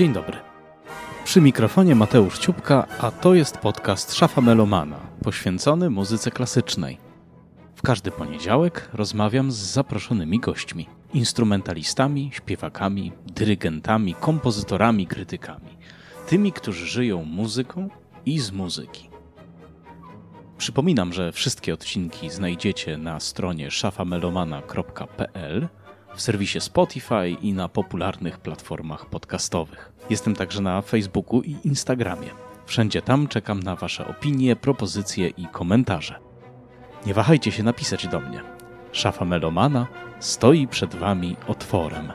Dzień dobry. Przy mikrofonie Mateusz Ciupka, a to jest podcast Szafa Melomana, poświęcony muzyce klasycznej. W każdy poniedziałek rozmawiam z zaproszonymi gośćmi, instrumentalistami, śpiewakami, dyrygentami, kompozytorami, krytykami, tymi, którzy żyją muzyką i z muzyki. Przypominam, że wszystkie odcinki znajdziecie na stronie szafamelomana.pl w serwisie Spotify i na popularnych platformach podcastowych. Jestem także na Facebooku i Instagramie. Wszędzie tam czekam na Wasze opinie, propozycje i komentarze. Nie wahajcie się napisać do mnie. Szafa Melomana stoi przed Wami otworem.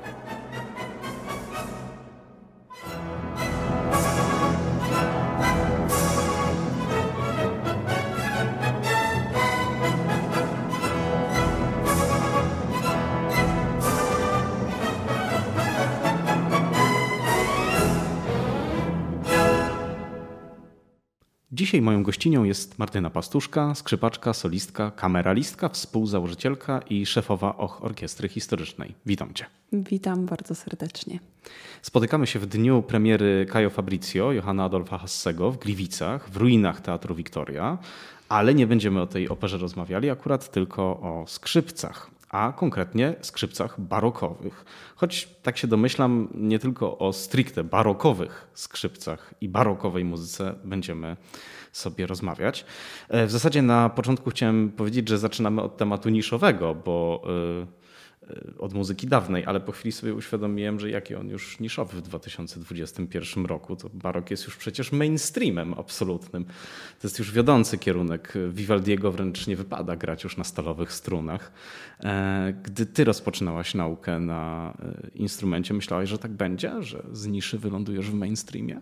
Dzisiaj moją gościnią jest Martyna Pastuszka, skrzypaczka, solistka, kameralistka, współzałożycielka i szefowa OCH Orkiestry Historycznej. Witam Cię. Witam bardzo serdecznie. Spotykamy się w dniu premiery Caio Fabrizio, Johanna Adolfa Hassego w Gliwicach, w ruinach Teatru Wiktoria, ale nie będziemy o tej operze rozmawiali, akurat tylko o skrzypcach a konkretnie skrzypcach barokowych. Choć tak się domyślam, nie tylko o stricte barokowych skrzypcach i barokowej muzyce będziemy sobie rozmawiać. E, w zasadzie na początku chciałem powiedzieć, że zaczynamy od tematu niszowego, bo yy, od muzyki dawnej, ale po chwili sobie uświadomiłem, że jaki on już niszowy w 2021 roku. To barok jest już przecież mainstreamem absolutnym. To jest już wiodący kierunek. Vivaldiego wręcz nie wypada grać już na stalowych strunach. E, gdy ty rozpoczynałaś naukę na e, instrumencie, myślałaś, że tak będzie, że z niszy wylądujesz w mainstreamie?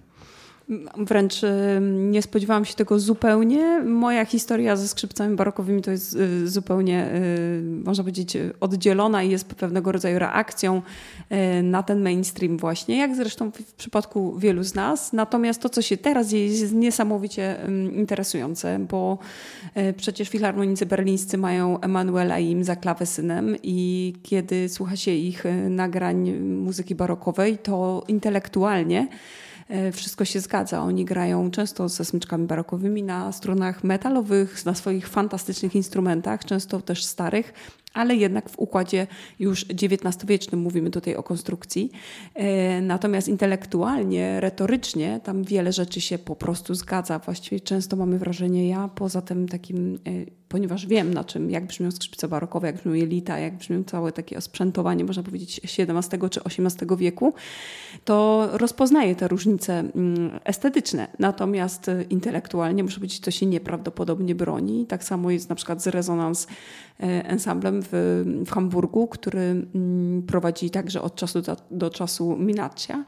Wręcz y, nie spodziewałam się tego zupełnie. Moja historia ze skrzypcami barokowymi to jest y, zupełnie, y, można powiedzieć, oddzielona i jest pewnego rodzaju reakcją na ten mainstream właśnie, jak zresztą w przypadku wielu z nas. Natomiast to, co się teraz dzieje, jest niesamowicie interesujące, bo przecież filharmonicy berlińscy mają Emanuela im za klawesynem i kiedy słucha się ich nagrań muzyki barokowej, to intelektualnie wszystko się zgadza. Oni grają często ze smyczkami barokowymi na strunach metalowych, na swoich fantastycznych instrumentach, często też starych, ale jednak w układzie już XIX-wiecznym mówimy tutaj o konstrukcji. E, natomiast intelektualnie, retorycznie tam wiele rzeczy się po prostu zgadza. Właściwie często mamy wrażenie, ja poza tym takim, e, ponieważ wiem na czym, jak brzmią skrzypce barokowe, jak brzmią jelita, jak brzmią całe takie osprzętowanie, można powiedzieć XVII czy XVIII wieku, to rozpoznaję te różnice mm, estetyczne. Natomiast e, intelektualnie, muszę powiedzieć, to się nieprawdopodobnie broni. Tak samo jest na przykład z rezonans ensemblem w, w Hamburgu, który mm, prowadzi także od czasu do, do czasu Minacja.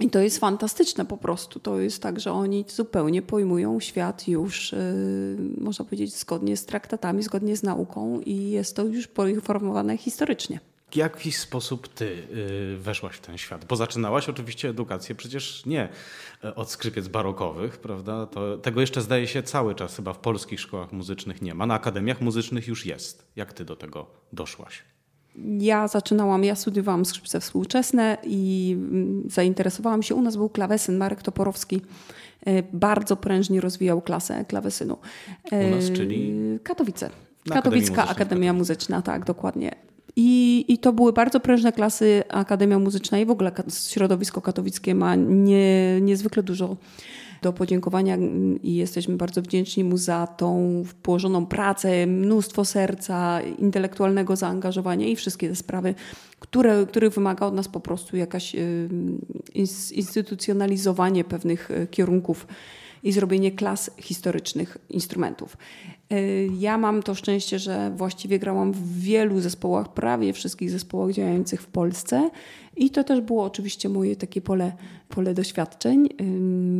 I to jest fantastyczne po prostu. To jest tak, że oni zupełnie pojmują świat już, yy, można powiedzieć, zgodnie z traktatami, zgodnie z nauką i jest to już poinformowane historycznie. W jaki sposób ty y, weszłaś w ten świat? Bo zaczynałaś oczywiście edukację przecież nie e, od skrzypiec barokowych, prawda? To, tego jeszcze zdaje się cały czas chyba w polskich szkołach muzycznych nie ma. Na akademiach muzycznych już jest. Jak ty do tego doszłaś? Ja zaczynałam, ja studiowałam skrzypce współczesne i mm, zainteresowałam się. U nas był klawesyn Marek Toporowski. E, bardzo prężnie rozwijał klasę klawesynu. U nas, czyli? E, Katowice. Katowicka Akademia Muzyczna, tak, dokładnie. I, I to były bardzo prężne klasy Akademia Muzyczna i w ogóle środowisko katowickie ma nie, niezwykle dużo do podziękowania i jesteśmy bardzo wdzięczni mu za tą położoną pracę, mnóstwo serca, intelektualnego zaangażowania i wszystkie te sprawy, które, których wymaga od nas po prostu jakaś y, instytucjonalizowanie pewnych y, kierunków i zrobienie klas historycznych instrumentów. Y, ja mam to szczęście, że właściwie grałam w wielu zespołach, prawie wszystkich zespołach działających w Polsce i to też było oczywiście moje takie pole, pole doświadczeń. Y,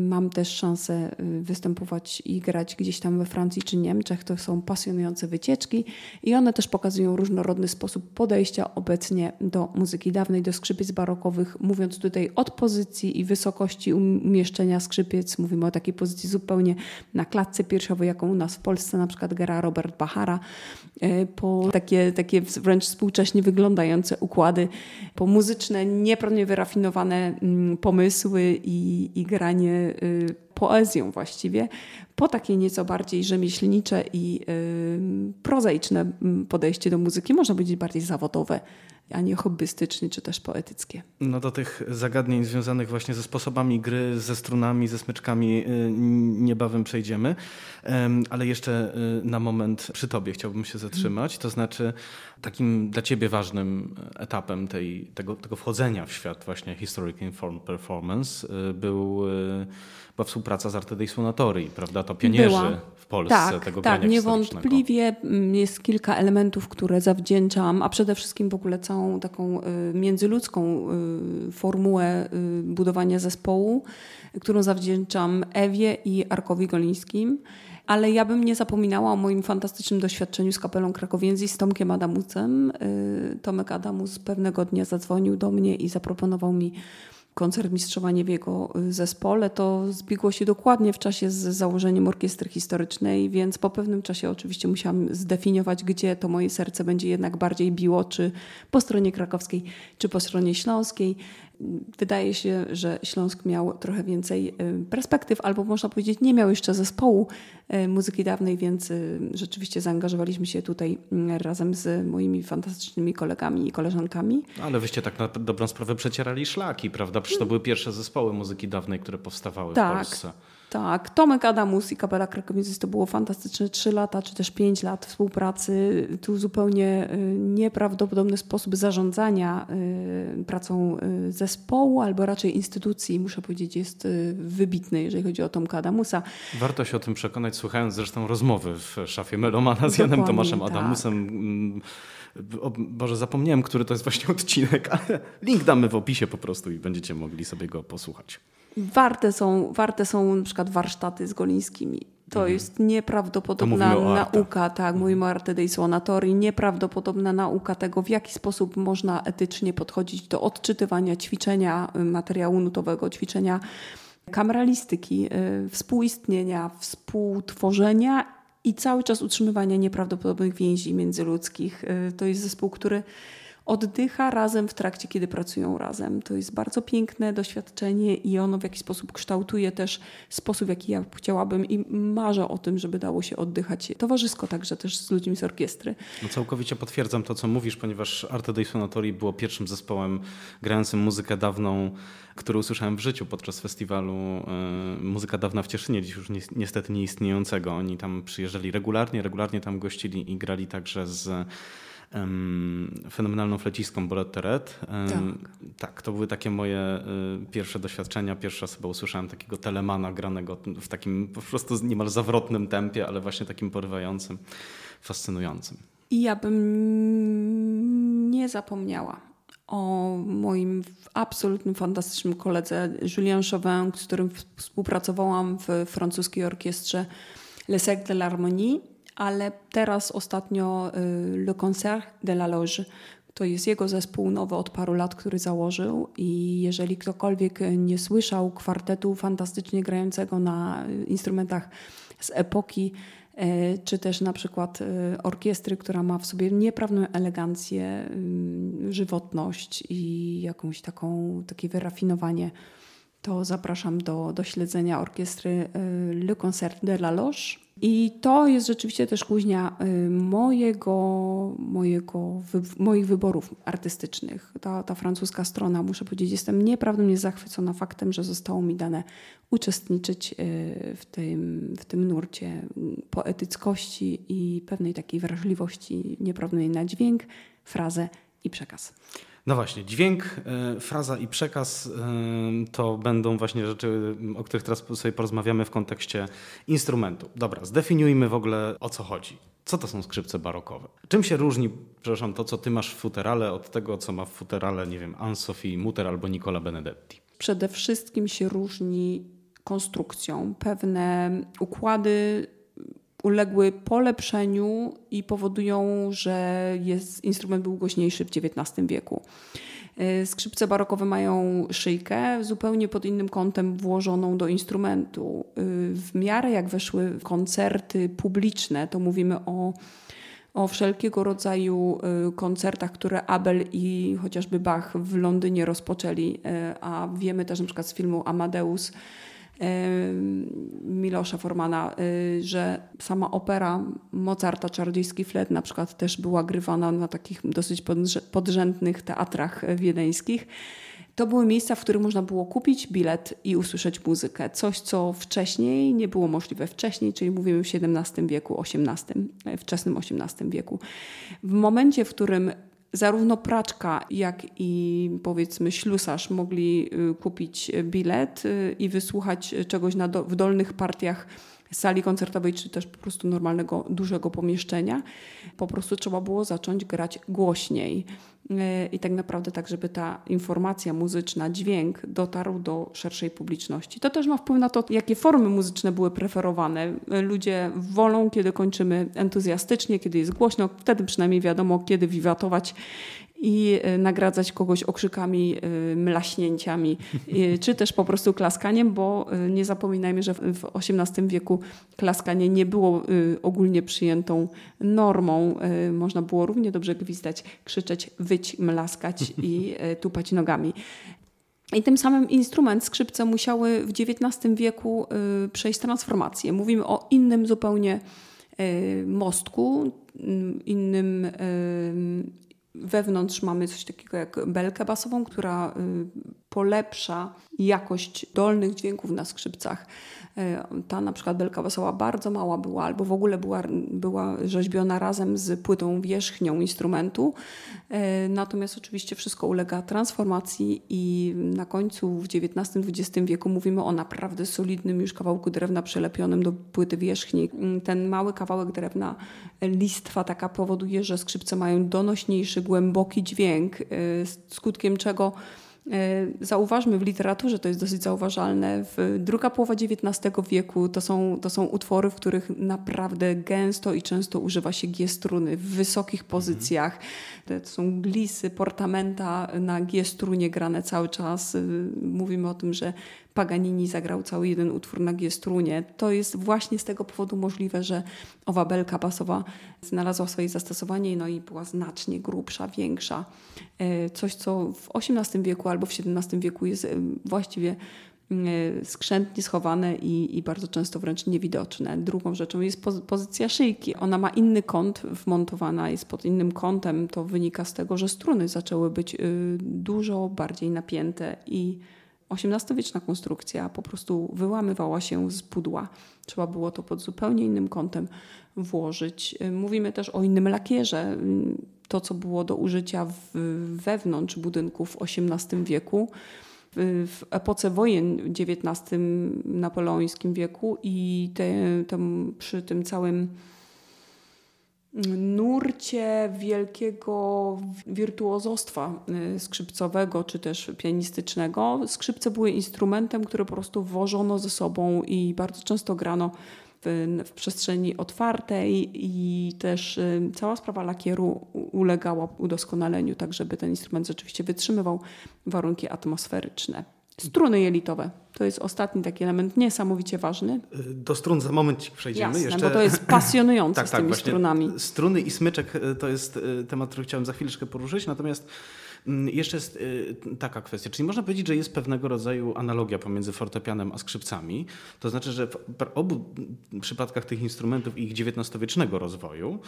mam też szansę y, występować i grać gdzieś tam we Francji czy Niemczech. To są pasjonujące wycieczki i one też pokazują różnorodny sposób podejścia obecnie do muzyki dawnej, do skrzypiec barokowych, mówiąc tutaj od pozycji i wysokości umieszczenia skrzypiec. Mówimy o takiej pozycji zupełnie na klatce piersiowej, jaką u nas w Polsce na przykład gra Robert Bachara, y, po takie, takie wręcz współcześnie wyglądające układy, po muzyczne, nieprawnie wyrafinowane mm, pomysły i, i granie y, poezją właściwie, po takie nieco bardziej rzemieślnicze i y, prozaiczne podejście do muzyki, można powiedzieć bardziej zawodowe, a nie hobbystyczne czy też poetyckie. No do tych zagadnień związanych właśnie ze sposobami gry, ze strunami, ze smyczkami y, niebawem przejdziemy, ale jeszcze na moment przy tobie chciałbym się zatrzymać, to znaczy takim dla ciebie ważnym etapem tej, tego, tego wchodzenia w świat właśnie Historic Informed Performance był była współpraca z Arte dei Suonatori, prawda? To pionierzy Była. w Polsce tak, tego tak, niewątpliwie mm, jest kilka elementów, które zawdzięczam, a przede wszystkim w ogóle całą taką y, międzyludzką y, formułę y, budowania zespołu, którą zawdzięczam Ewie i Arkowi Golińskim ale ja bym nie zapominała o moim fantastycznym doświadczeniu z kapelą krakowienzi z Tomkiem Adamusem. Tomek Adamus pewnego dnia zadzwonił do mnie i zaproponował mi koncert mistrzowanie w jego y, zespole, to zbiegło się dokładnie w czasie z założeniem orkiestry historycznej, więc po pewnym czasie oczywiście musiałam zdefiniować, gdzie to moje serce będzie jednak bardziej biło, czy po stronie krakowskiej, czy po stronie śląskiej wydaje się, że Śląsk miał trochę więcej y, perspektyw, albo można powiedzieć, nie miał jeszcze zespołu y, muzyki dawnej, więc y, rzeczywiście zaangażowaliśmy się tutaj razem z moimi fantastycznymi kolegami i koleżankami. Ale wyście tak na dobrą sprawę przecierali szlaki, prawda? Przecież to były pierwsze zespoły muzyki dawnej, które powstawały tak. w Polsce. Tak, Tomek Adamus i Kapela Krakowiec to było fantastyczne trzy lata, czy też pięć lat współpracy. Tu zupełnie y, nieprawdopodobny sposób zarządzania y, pracą y, zespołu, albo raczej instytucji, muszę powiedzieć, jest wybitny, jeżeli chodzi o Tomka Adamusa. Warto się o tym przekonać, słuchając zresztą rozmowy w szafie Melomana z Janem Tomaszem tak. Adamusem. Mm, o Boże, zapomniałem, który to jest właśnie odcinek, ale link damy w opisie po prostu i będziecie mogli sobie go posłuchać. Warte są, warte są na przykład warsztaty z Golińskimi. To mhm. jest nieprawdopodobna nauka, tak, mówimy o Arte dei Suonatori, nieprawdopodobna nauka tego, w jaki sposób można etycznie podchodzić do odczytywania, ćwiczenia y, materiału nutowego, ćwiczenia kameralistyki, yy, współistnienia, współtworzenia i cały czas utrzymywania nieprawdopodobnych więzi międzyludzkich. Yy, to jest zespół, który oddycha razem w trakcie, kiedy pracują razem. To jest bardzo piękne doświadczenie i ono w jakiś sposób kształtuje też sposób, w jaki ja chciałabym i marzę o tym, żeby dało się oddychać towarzysko także też z ludźmi z orkiestry. No całkowicie potwierdzam to, co mówisz, ponieważ Arte dei Suonatori było pierwszym zespołem grającym muzykę dawną, który usłyszałem w życiu podczas festiwalu y, Muzyka Dawna w Cieszynie, dziś już ni niestety nieistniejącego. Oni tam przyjeżdżali regularnie, regularnie tam gościli i grali także z fenomenalną flecistką Bolette Red. Tak. tak, to były takie moje y, pierwsze doświadczenia. Pierwsza osoba usłyszałem takiego telemana granego w takim po prostu niemal zawrotnym tempie, ale właśnie takim porywającym, fascynującym. I ja bym nie zapomniała o moim absolutnym fantastycznym koledze Julien Chauvin, z którym współpracowałam w francuskiej orkiestrze Le Cercle de l'Harmonie ale teraz ostatnio y, Le Concert de la Loge. To jest jego zespół nowy od paru lat, który założył i jeżeli ktokolwiek nie słyszał kwartetu fantastycznie grającego na instrumentach z epoki, y, czy też na przykład y, orkiestry, która ma w sobie nieprawną elegancję, żywotność i jakąś taką, takie wyrafinowanie, to zapraszam do, do śledzenia orkiestry Le Concert de la Loge i to jest rzeczywiście też kuźnia y, mojego, mojego, moich wyborów artystycznych. Ta, ta francuska strona, muszę powiedzieć, jestem nieprawdopodobnie zachwycona faktem, że zostało mi dane uczestniczyć y, w tym, w tym nurcie poetyckości i pewnej takiej wrażliwości nieprawdopodobnej na dźwięk, frazę i przekaz. No właśnie, dźwięk, e, fraza i przekaz e, to będą właśnie rzeczy, o których teraz sobie porozmawiamy w kontekście instrumentu. Dobra, zdefiniujmy w ogóle o co chodzi. Co to są skrzypce barokowe? Czym się różni, przepraszam, to co ty masz w futerale od tego, co ma w futerale, nie wiem, Anne-Sophie Mutter albo Nicola Benedetti? Przede wszystkim się różni konstrukcją, pewne układy uległy polepszeniu i powodują, że jest, instrument był głośniejszy w XIX wieku. Y, skrzypce barokowe mają szyjkę zupełnie pod innym kątem włożoną do instrumentu. Y, w miarę jak weszły koncerty publiczne, to mówimy o, o wszelkiego rodzaju y, koncertach, które Abel i chociażby Bach w Londynie rozpoczęli, a wiemy też na przykład z filmu Amadeus, Milosza Formana, y, że sama opera Mozarta, Czarodziejski Flet na przykład też była grywana na takich dosyć podrzędnych teatrach wiedeńskich. To były miejsca, w których można było kupić bilet i usłyszeć muzykę. Coś, co wcześniej nie było możliwe wcześniej, czyli mówimy w XVII wieku, XVIII, wczesnym XVIII wieku. W momencie, w którym zarówno praczka, jak i powiedzmy ślusarz mogli y, kupić bilet y, i wysłuchać czegoś do, w dolnych partiach sali koncertowej, czy też po prostu normalnego, dużego pomieszczenia. Po prostu trzeba było zacząć grać głośniej. I tak naprawdę tak, żeby ta informacja muzyczna, dźwięk dotarł do szerszej publiczności. To też ma wpływ na to, jakie formy muzyczne były preferowane. Ludzie wolą, kiedy kończymy entuzjastycznie, kiedy jest głośno, wtedy przynajmniej wiadomo, kiedy wiwatować i e, nagradzać kogoś okrzykami, e, mlaśnięciami, czy też po prostu klaskaniem, bo nie zapominajmy, że w XVIII wieku klaskanie nie było ogólnie przyjętą normą. Można było równie dobrze gwizdać, krzyczeć, wyć, mlaskać i tupać nogami. I tym samym instrument, skrzypce musiały w XIX wieku przejść transformację. Mówimy o innym zupełnie mostku, innym Wewnątrz mamy coś takiego jak belkę basową, która y, polepsza jakość dolnych dźwięków na skrzypcach. E, ta na przykład belka basowa bardzo mała była, albo w ogóle była, była rzeźbiona razem z płytą wierzchnią instrumentu. E, natomiast oczywiście wszystko ulega transformacji i na końcu w XIX-XX wieku mówimy o naprawdę solidnym już kawałku drewna przylepionym do płyty wierzchni. Ten mały kawałek drewna, listwa taka powoduje, że skrzypce mają donośniejszy, głęboki dźwięk, e, skutkiem czego E, zauważmy w literaturze, to jest dosyć zauważalne, w druga połowa XIX wieku to są, to są utwory, w których naprawdę gęsto i często używa się G-struny w wysokich pozycjach. To są glisy, portamenta na G-strunie grane cały czas. Y, mówimy o tym, że Paganini zagrał cały jeden utwór na G-strunie. To jest właśnie z tego powodu możliwe, że owa belka basowa znalazła swoje zastosowanie no i była znacznie grubsza, większa. E, coś, co w XVIII wieku albo w XVII wieku jest e, właściwie e, skrzętnie schowane i, i, bardzo często wręcz niewidoczne. Drugą rzeczą jest pozycja szyjki. Ona ma inny kąt, wmontowana jest pod innym kątem. To wynika z tego, że struny zaczęły być dużo bardziej napięte i XVIII-wieczna konstrukcja po prostu wyłamywała się z pudła. Trzeba było to pod zupełnie innym kątem włożyć. Mówimy też o innym lakierze. To, co było do użycia w, wewnątrz budynków w XVIII wieku, w epoce wojen XIX napoleońskim wieku i te, przy tym całym nurcie wielkiego wirtuozostwa y, skrzypcowego czy też pianistycznego. Skrzypce były instrumentem, który po prostu włożono ze sobą i bardzo często grano w, w przestrzeni otwartej i też y, cała sprawa lakieru ulegała udoskonaleniu, tak żeby ten instrument rzeczywiście wytrzymywał warunki atmosferyczne. Struny jelitowe. To jest ostatni taki element niesamowicie ważny. Do strun za moment przejdziemy. Jasne, Jeszcze... bo to jest pasjonujące tak, z tymi tak, strunami. Struny i smyczek y, to jest y, temat, który chciałem za chwileczkę poruszyć. Natomiast jeszcze jest y, taka kwestia, czyli można powiedzieć, że jest pewnego rodzaju analogia pomiędzy fortepianem a skrzypcami. To znaczy, że w obu przypadkach tych instrumentów i ich XIX-wiecznego rozwoju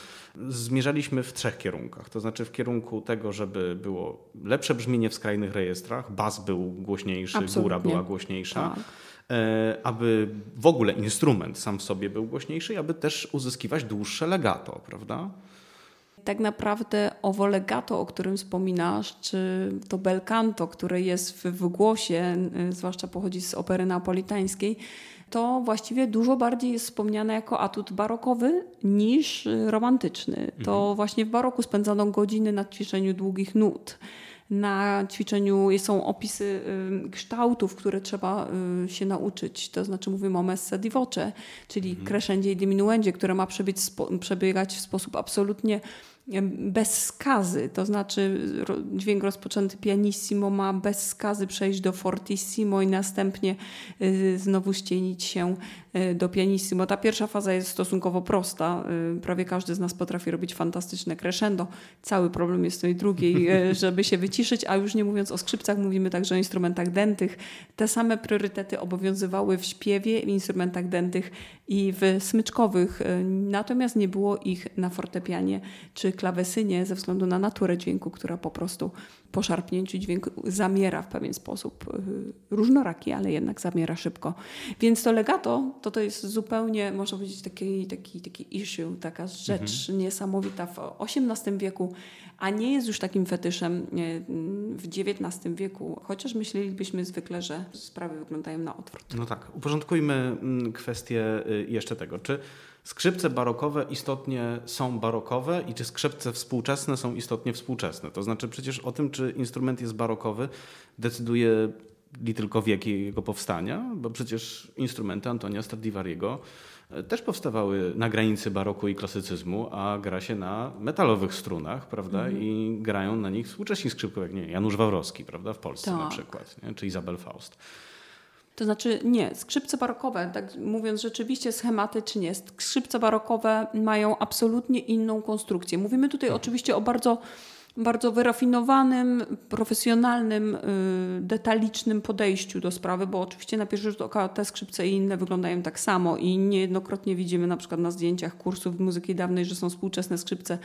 zmierzaliśmy w trzech kierunkach. To znaczy w kierunku tego, żeby było lepsze brzmienie w skrajnych rejestrach, bas był głośniejszy, Absolutnie. góra była głośniejsza. Tak e, aby w ogóle instrument sam w sobie był głośniejszy aby też uzyskiwać dłuższe legato, prawda? Tak naprawdę owo legato, o którym wspominasz, czy to bel canto, które jest w, głosie, y, zwłaszcza pochodzi z opery napolitańskiej, to właściwie dużo bardziej jest wspomniane jako atut barokowy niż romantyczny. To mhm. właśnie w baroku spędzano godziny na ćwiczeniu długich nut. Na ćwiczeniu są opisy kształtów, które trzeba się nauczyć. To znaczy mówimy o messe di voce, czyli mhm. crescendzie i diminuendzie, które ma przebiegać w sposób absolutnie bez skazy, to znaczy dźwięk rozpoczęty pianissimo ma bez skazy przejść do fortissimo i następnie y, znowu ścienić się y, do pianissimo. Ta pierwsza faza jest stosunkowo prosta. Y, prawie każdy z nas potrafi robić fantastyczne crescendo. Cały problem jest w tej drugiej, żeby się wyciszyć, a już nie mówiąc o skrzypcach, mówimy także o instrumentach dętych. Te same priorytety obowiązywały w śpiewie, w instrumentach dętych i w smyczkowych, natomiast nie było ich na fortepianie czy klawesynie ze względu na naturę dźwięku, która po prostu po szarpnięciu dźwięk zamiera w pewien sposób y, różnoraki, ale jednak zamiera szybko. Więc to legato to, to jest zupełnie, można powiedzieć, taki, taki, taki issue, taka rzecz mhm. niesamowita w XVIII wieku, a nie jest już takim fetyszem w XIX wieku, chociaż myślelibyśmy zwykle, że sprawy wyglądają na odwrót. No tak, uporządkujmy mm, kwestię y, jeszcze tego. Czy Skrzypce barokowe istotnie są barokowe i czy skrzypce współczesne są istotnie współczesne. To znaczy przecież o tym, czy instrument jest barokowy, decyduje li tylko wiek jego powstania, bo przecież instrumenty Antonia Stradivariego e, też powstawały na granicy baroku i klasycyzmu, a gra się na metalowych strunach, prawda? Mm. I grają na nich współcześni skrzypkowie, jak nie, Janusz Wawrowski, prawda? W Polsce tak. na przykład, nie? czy Izabel Faust. To znaczy nie, skrzypce barokowe, tak mówiąc rzeczywiście schematycznie, skrzypce barokowe mają absolutnie inną konstrukcję. Mówimy tutaj tak. oczywiście o bardzo bardzo wyrafinowanym, profesjonalnym, y, detalicznym podejściu do sprawy, bo oczywiście na pierwszy rzut oka te skrzypce i inne wyglądają tak samo i niejednokrotnie widzimy na przykład na zdjęciach kursów muzyki dawnej, że są współczesne skrzypce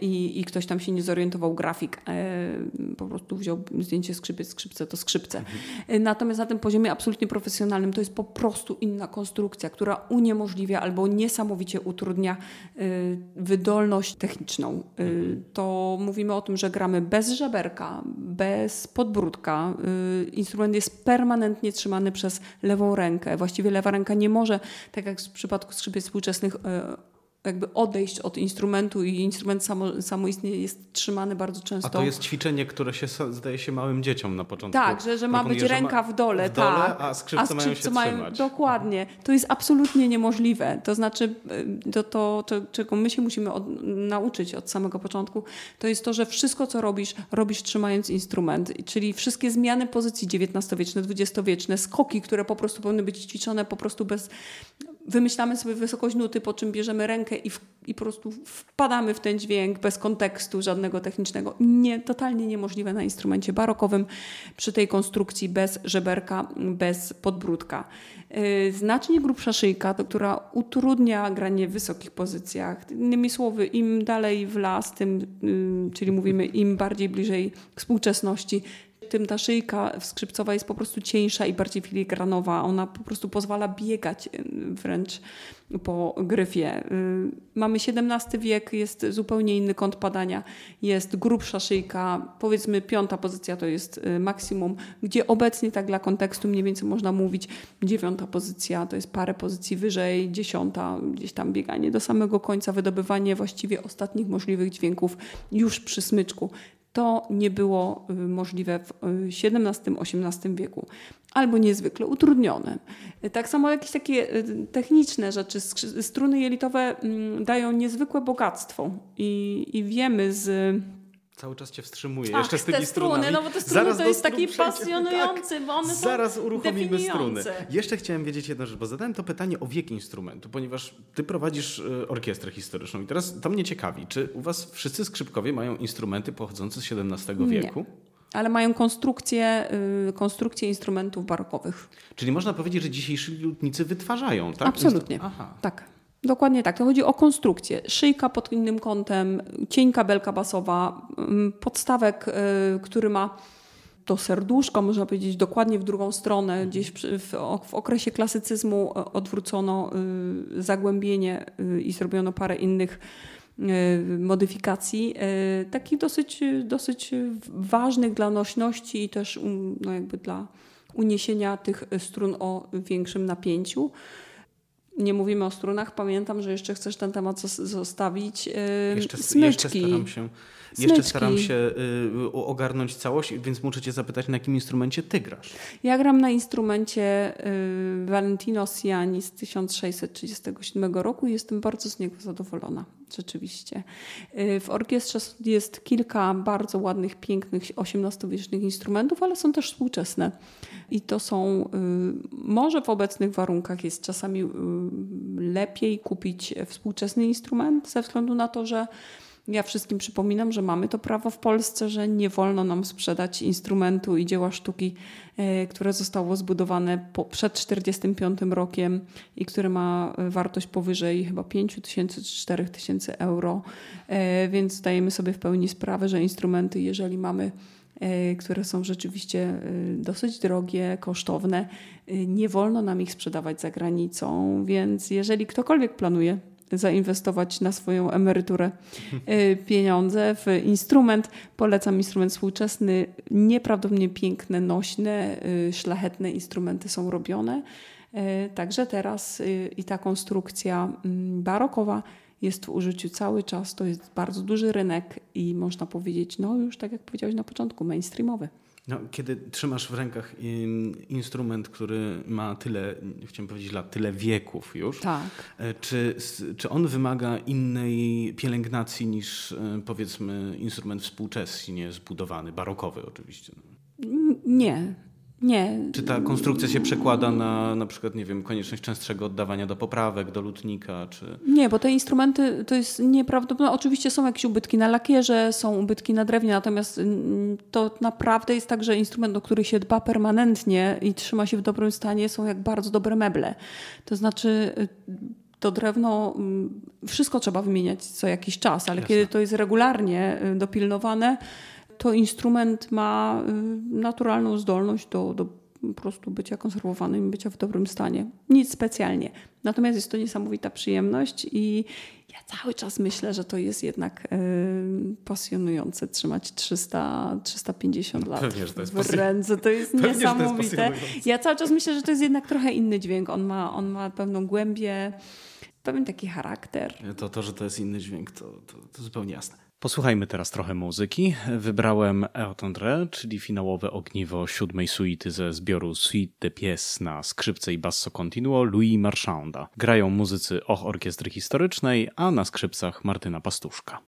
i, i ktoś tam się nie zorientował, grafik e, po prostu wziął zdjęcie skrzypiec, skrzypce to skrzypce. Mhm. Natomiast na tym poziomie absolutnie profesjonalnym to jest po prostu inna konstrukcja, która uniemożliwia albo niesamowicie utrudnia wydolność techniczną. Mhm. To mówimy o tym, że gramy bez żeberka, bez podbródka. Instrument jest permanentnie trzymany przez lewą rękę. Właściwie lewa ręka nie może, tak jak w przypadku skrzypiec współczesnych, jakby odejść od instrumentu i instrument samo, samoistnie jest trzymany bardzo często. A to jest ćwiczenie, które się zdaje się małym dzieciom na początku. Tak, że, że ma być ręka w dole. W dole, tak. a skrzypce, a skrzypce mają się mają, trzymać. Dokładnie. To jest absolutnie niemożliwe. To znaczy y, to, to, to czego my się musimy od, nauczyć od samego początku, to jest to, że wszystko, co robisz, robisz trzymając instrument. Czyli wszystkie zmiany pozycji XIX-wieczne, XX-wieczne, skoki, które po prostu powinny być ćwiczone po prostu bez... Wymyślamy sobie wysokość nuty, po czym bierzemy rękę i, w, i po prostu wpadamy w ten dźwięk bez kontekstu żadnego technicznego. Nie, totalnie niemożliwe na instrumencie barokowym przy tej konstrukcji bez żeberka, bez podbródka. Y, znacznie grubsza szyjka, to, która utrudnia granie w wysokich pozycjach. Innymi słowy, im dalej w las, tym, y, czyli mówimy im bardziej bliżej współczesności, tym ta szyjka skrzypcowa jest po prostu cieńsza i bardziej filigranowa. Ona po prostu pozwala biegać y, wręcz po gryfie. Y, mamy XVII wiek, jest zupełnie inny kąt padania, jest grubsza szyjka, powiedzmy piąta pozycja to jest y, maksimum, gdzie obecnie tak dla kontekstu mniej więcej można mówić dziewiąta pozycja to jest parę pozycji wyżej, dziesiąta gdzieś tam bieganie do samego końca, wydobywanie właściwie ostatnich możliwych dźwięków już przy smyczku. To nie było y, możliwe w XVII-XVIII y, wieku albo niezwykle utrudnione. Tak samo jakieś takie y, techniczne rzeczy, struny jelitowe mm, dają niezwykłe bogactwo i, i wiemy z Cały czas cię wstrzymuje. Ach, Jeszcze z tymi te struny, no bo te struny Zaraz to jest taki pasjonujący, tak, bo one Zaraz uruchomimy struny. Jeszcze chciałem wiedzieć jedną rzecz, bo zadałem to pytanie o wiek instrumentu, ponieważ ty prowadzisz y, orkiestrę historyczną i teraz to mnie ciekawi, czy u was wszyscy skrzypkowie mają instrumenty pochodzące z XVII wieku? Nie. Ale mają konstrukcję, y, konstrukcję instrumentów barokowych. Czyli można powiedzieć, że dzisiejsi lutnicy wytwarzają, tak? Absolutnie. Aha. Tak. Dokładnie tak. To chodzi o konstrukcję. Szyjka pod innym kątem, cień kabelka basowa, mm, podstawek, y, który ma to serduszko, można powiedzieć, dokładnie w drugą stronę. Gdzieś w, okresie klasycyzmu e, odwrócono y, zagłębienie y, i zrobiono parę innych modyfikacji, takich dosyć, dosyć ważnych dla nośności i też no jakby dla uniesienia tych strun o większym napięciu. Nie mówimy o strunach. Pamiętam, że jeszcze chcesz ten temat zostawić. Jeszcze, Smyczki. jeszcze staram się jeszcze staram się y, ogarnąć całość, więc muszę cię zapytać, na jakim instrumencie ty grasz? Ja gram na instrumencie y, Valentino Siani z 1637 roku i jestem bardzo z niego zadowolona, rzeczywiście. Y, w orkiestrze jest kilka bardzo ładnych, pięknych XVIII-wiecznych instrumentów, ale są też współczesne. I to są, y, może w obecnych warunkach jest czasami y, lepiej kupić współczesny instrument ze względu na to, że ja wszystkim przypominam, że mamy to prawo w Polsce, że nie wolno nam sprzedać instrumentu i dzieła sztuki, e, które zostało zbudowane po, przed 1945 rokiem i które ma wartość powyżej chyba 5 tysięcy czy 4 tysięcy euro. E, więc zdajemy sobie w pełni sprawę, że instrumenty, jeżeli mamy e, które są rzeczywiście dosyć drogie, kosztowne. Nie wolno nam ich sprzedawać za granicą, więc jeżeli ktokolwiek planuje zainwestować na swoją emeryturę y, pieniądze w instrument. Polecam instrument współczesny. Nieprawdopodobnie piękne, nośne, y, szlachetne instrumenty są robione. Y, także teraz i ta konstrukcja mm, barokowa jest w użyciu cały czas. To jest bardzo duży rynek i można powiedzieć, no już tak jak powiedziałeś na początku, mainstreamowy. No, kiedy trzymasz w rękach instrument, który ma tyle, chciałem powiedzieć lat, tyle wieków już, tak. E, czy, czy on wymaga innej pielęgnacji niż e, powiedzmy instrument współczesnie zbudowany, barokowy oczywiście? Nie, nie. Czy ta konstrukcja się przekłada na na przykład, nie wiem, konieczność częstszego oddawania do poprawek, do lutnika? Czy... Nie, bo te instrumenty to jest nieprawdopodobne. Oczywiście są jakieś ubytki na lakierze, są ubytki na drewnie, natomiast mm, to naprawdę jest tak, że instrument, o który się dba permanentnie i trzyma się w dobrym stanie, są jak bardzo dobre meble. To znaczy y, to drewno, mm, wszystko trzeba wymieniać co jakiś czas, ale Jasne. kiedy to jest regularnie y, dopilnowane, to instrument ma y, naturalną zdolność do, do po prostu bycia konserwowanym, bycia w dobrym stanie. Nic specjalnie. Natomiast jest to niesamowita przyjemność i ja cały czas myślę, że to jest jednak yy, pasjonujące trzymać 300, 350 lat Pewnie, to jest w ręce. To jest Pewnie, niesamowite. To jest ja cały czas myślę, że to jest jednak trochę inny dźwięk. On ma, on ma pewną głębię, pewien taki charakter. To, to że to jest inny dźwięk, to, to, to zupełnie jasne. Posłuchajmy teraz trochę muzyki. Wybrałem Eotendre, czyli finałowe ogniwo siódmej suity ze zbioru Suite de Pies na skrzypce i basso continuo Louis Marchanda. Grają muzycy Och Orkiestry Historycznej, a na skrzypcach Martyna Pastuszka.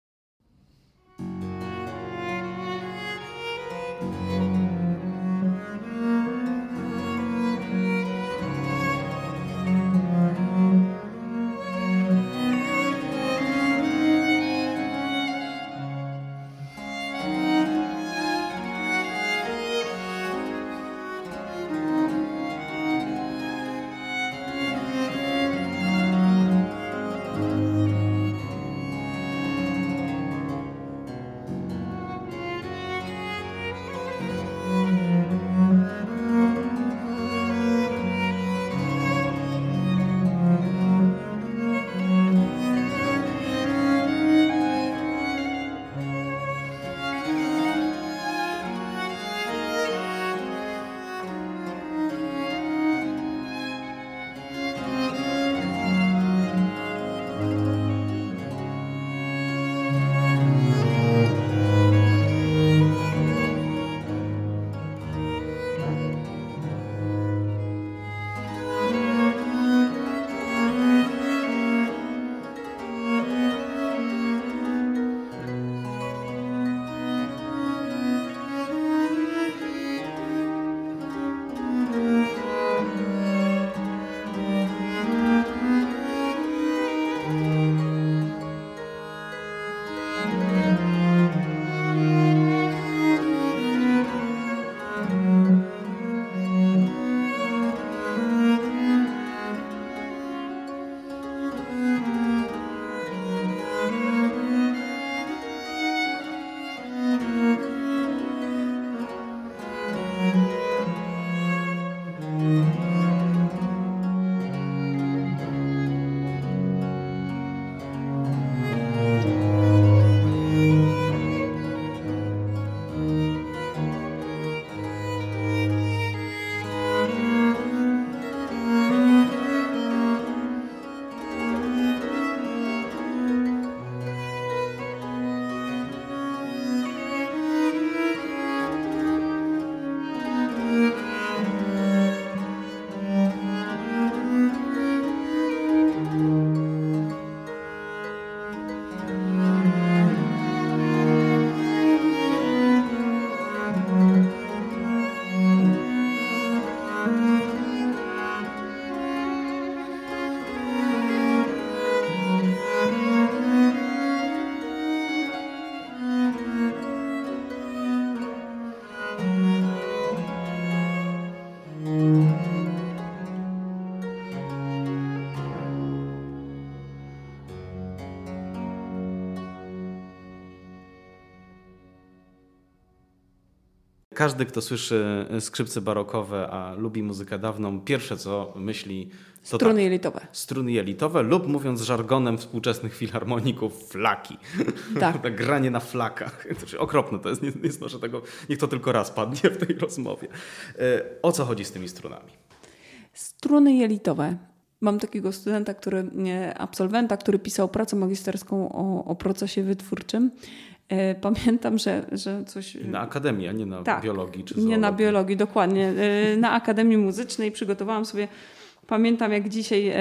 Każdy, kto słyszy skrzypce barokowe, a lubi muzykę dawną, pierwsze co myśli to struny tak, jelitowe. Struny jelitowe lub mówiąc żargonem współczesnych filharmoników, flaki. Tak. tak granie na flakach. To okropne to jest, nie, nie znoszę tego, niech to tylko raz padnie w tej rozmowie. E, o co chodzi z tymi strunami? Struny jelitowe. Mam takiego studenta, który, absolwenta, który pisał pracę magisterską o, o procesie wytwórczym. E, pamiętam, że, że coś. Na akademii, a nie na tak, biologii czy zoologii. Nie na biologii, dokładnie. E, na Akademii Muzycznej przygotowałam sobie Pamiętam jak dzisiaj, e,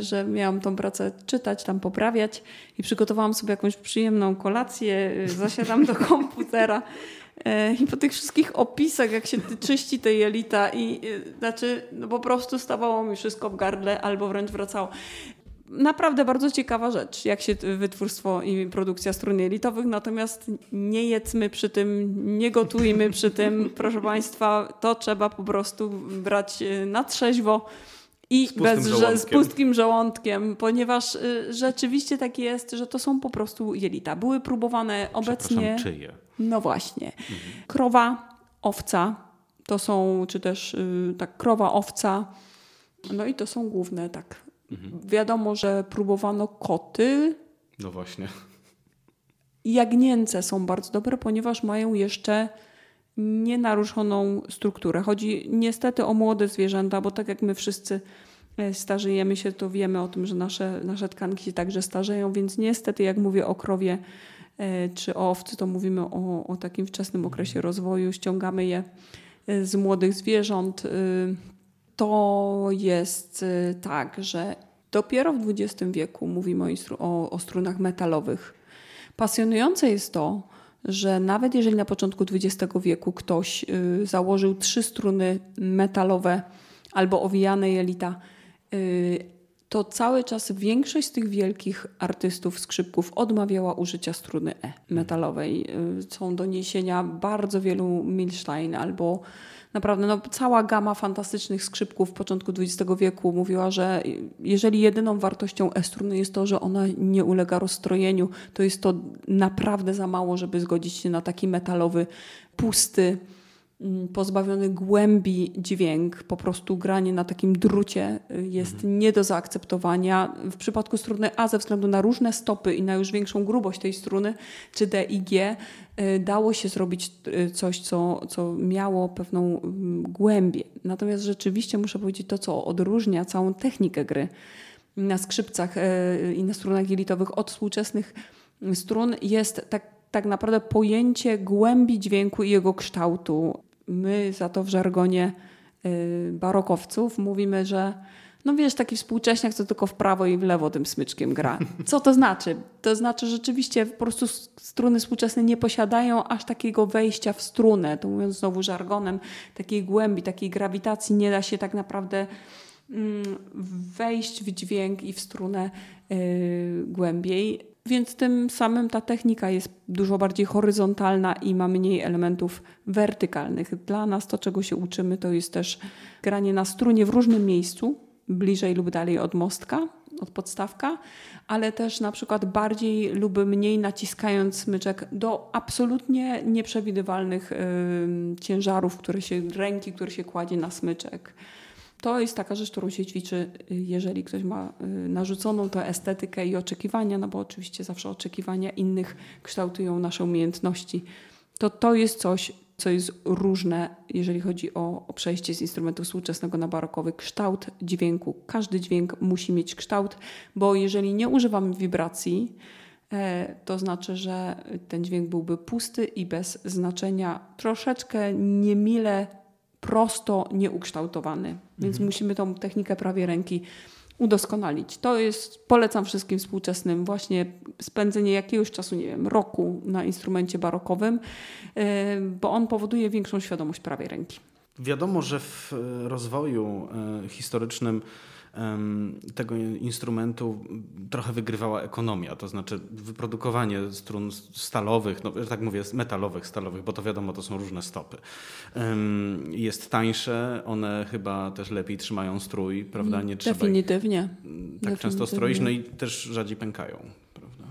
że miałam tą pracę czytać, tam poprawiać i przygotowałam sobie jakąś przyjemną kolację, zasiadam do komputera i po tych wszystkich opisach, jak się czyści te jelita i znaczy no po prostu stawało mi wszystko w gardle albo wręcz wracało. Naprawdę bardzo ciekawa rzecz, jak się wytwórstwo i produkcja strun jelitowych, natomiast nie jedzmy przy tym, nie gotujmy przy tym, proszę Państwa, to trzeba po prostu brać na trzeźwo i z bez, że, z pustkim żołądkiem, ponieważ y, rzeczywiście tak jest, że to są po prostu jelita. Były próbowane obecnie. czyje? No właśnie. Mhm. Krowa, owca, to są, czy też y, tak, krowa, owca, no i to są główne, tak. Mhm. Wiadomo, że próbowano koty. No właśnie. Jagnięce są bardzo dobre, ponieważ mają jeszcze nienaruszoną strukturę. Chodzi niestety o młode zwierzęta, bo tak jak my wszyscy e, starzejemy się, to wiemy o tym, że nasze, nasze tkanki się także starzeją, więc niestety jak mówię o krowie e, czy o owcy, to mówimy o, o takim wczesnym okresie rozwoju, ściągamy je e, z młodych zwierząt. To jest tak, że dopiero w XX wieku mówimy o, o, o strunach metalowych. Pasjonujące jest to, że nawet jeżeli na początku XX wieku ktoś y, założył trzy struny metalowe albo owijane jelita, y, to cały czas większość z tych wielkich artystów, skrzypków odmawiała użycia struny E metalowej. Y, są doniesienia bardzo wielu Milstein albo naprawdę no, cała gama fantastycznych skrzypków początku XX wieku mówiła, że jeżeli jedyną wartością e-struny jest to, że ona nie ulega rozstrojeniu, to jest to naprawdę za mało, żeby zgodzić się na taki metalowy, pusty, pozbawiony głębi dźwięk, po prostu granie na takim drucie y, jest mhm. nie do zaakceptowania. W przypadku struny A ze względu na różne stopy i na już większą grubość tej struny, czy D i G, y, dało się zrobić y, coś, co, co miało pewną mm, głębię. Natomiast rzeczywiście muszę powiedzieć to, co odróżnia całą technikę gry na skrzypcach i na strunach jelitowych od współczesnych strun jest tak tak naprawdę pojęcie głębi dźwięku i jego kształtu my za to w żargonie y, barokowców mówimy, że no wiesz, taki współcześniak, co tylko w prawo i w lewo tym smyczkiem gra. Co to znaczy? To znaczy rzeczywiście po prostu struny współczesne nie posiadają aż takiego wejścia w strunę, to mówiąc znowu żargonem, takiej głębi, takiej grawitacji nie da się tak naprawdę mm, wejść w dźwięk i w strunę yy, głębiej. Więc tym samym ta technika jest dużo bardziej horyzontalna i ma mniej elementów wertykalnych. Dla nas to, czego się uczymy, to jest też granie na strunie w różnym miejscu, bliżej lub dalej od mostka, od podstawka, ale też na przykład bardziej lub mniej naciskając smyczek do absolutnie nieprzewidywalnych yy, ciężarów, które się, ręki, które się kładzie na smyczek. To jest taka rzecz, którą się ćwiczy, y, jeżeli ktoś ma y, narzuconą tę estetykę i oczekiwania, no bo oczywiście zawsze oczekiwania innych kształtują nasze umiejętności. To to jest coś, co jest różne, jeżeli chodzi o, o przejście z instrumentu współczesnego na barokowy. Kształt dźwięku. Każdy dźwięk musi mieć kształt, bo jeżeli nie używamy wibracji, e, to znaczy, że ten dźwięk byłby pusty i bez znaczenia, troszeczkę niemile prosto nieukształtowany. Więc mhm. musimy tą technikę prawie ręki udoskonalić. To jest, polecam wszystkim współczesnym właśnie spędzenie jakiegoś czasu, nie wiem, roku na instrumencie barokowym, e, bo on powoduje większą świadomość prawej ręki. Wiadomo, że w rozwoju e, historycznym tego instrumentu trochę wygrywała ekonomia, to znaczy wyprodukowanie strun stalowych, no tak mówię, metalowych, stalowych, bo to wiadomo, to są różne stopy. Jest tańsze, one chyba też lepiej trzymają strój, prawda? Nie trzeba Definitywnie. tak Definitywnie. często stroić, no i też rzadziej pękają. Prawda?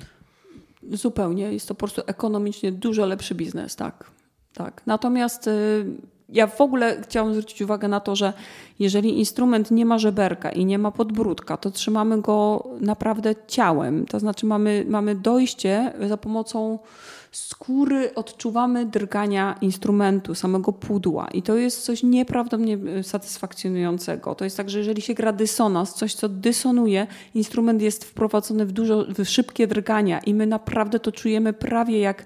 Zupełnie. Jest to po prostu ekonomicznie dużo lepszy biznes, tak. tak. Natomiast y, ja w ogóle chciałam zwrócić uwagę na to, że jeżeli instrument nie ma żeberka i nie ma podbródka, to trzymamy go naprawdę ciałem. To znaczy mamy, mamy dojście za pomocą skóry, odczuwamy drgania instrumentu, samego pudła. I to jest coś nieprawdopodobnie satysfakcjonującego. To jest tak, że jeżeli się gra dysonans, coś co dysonuje, instrument jest wprowadzony w dużo w szybkie drgania i my naprawdę to czujemy prawie jak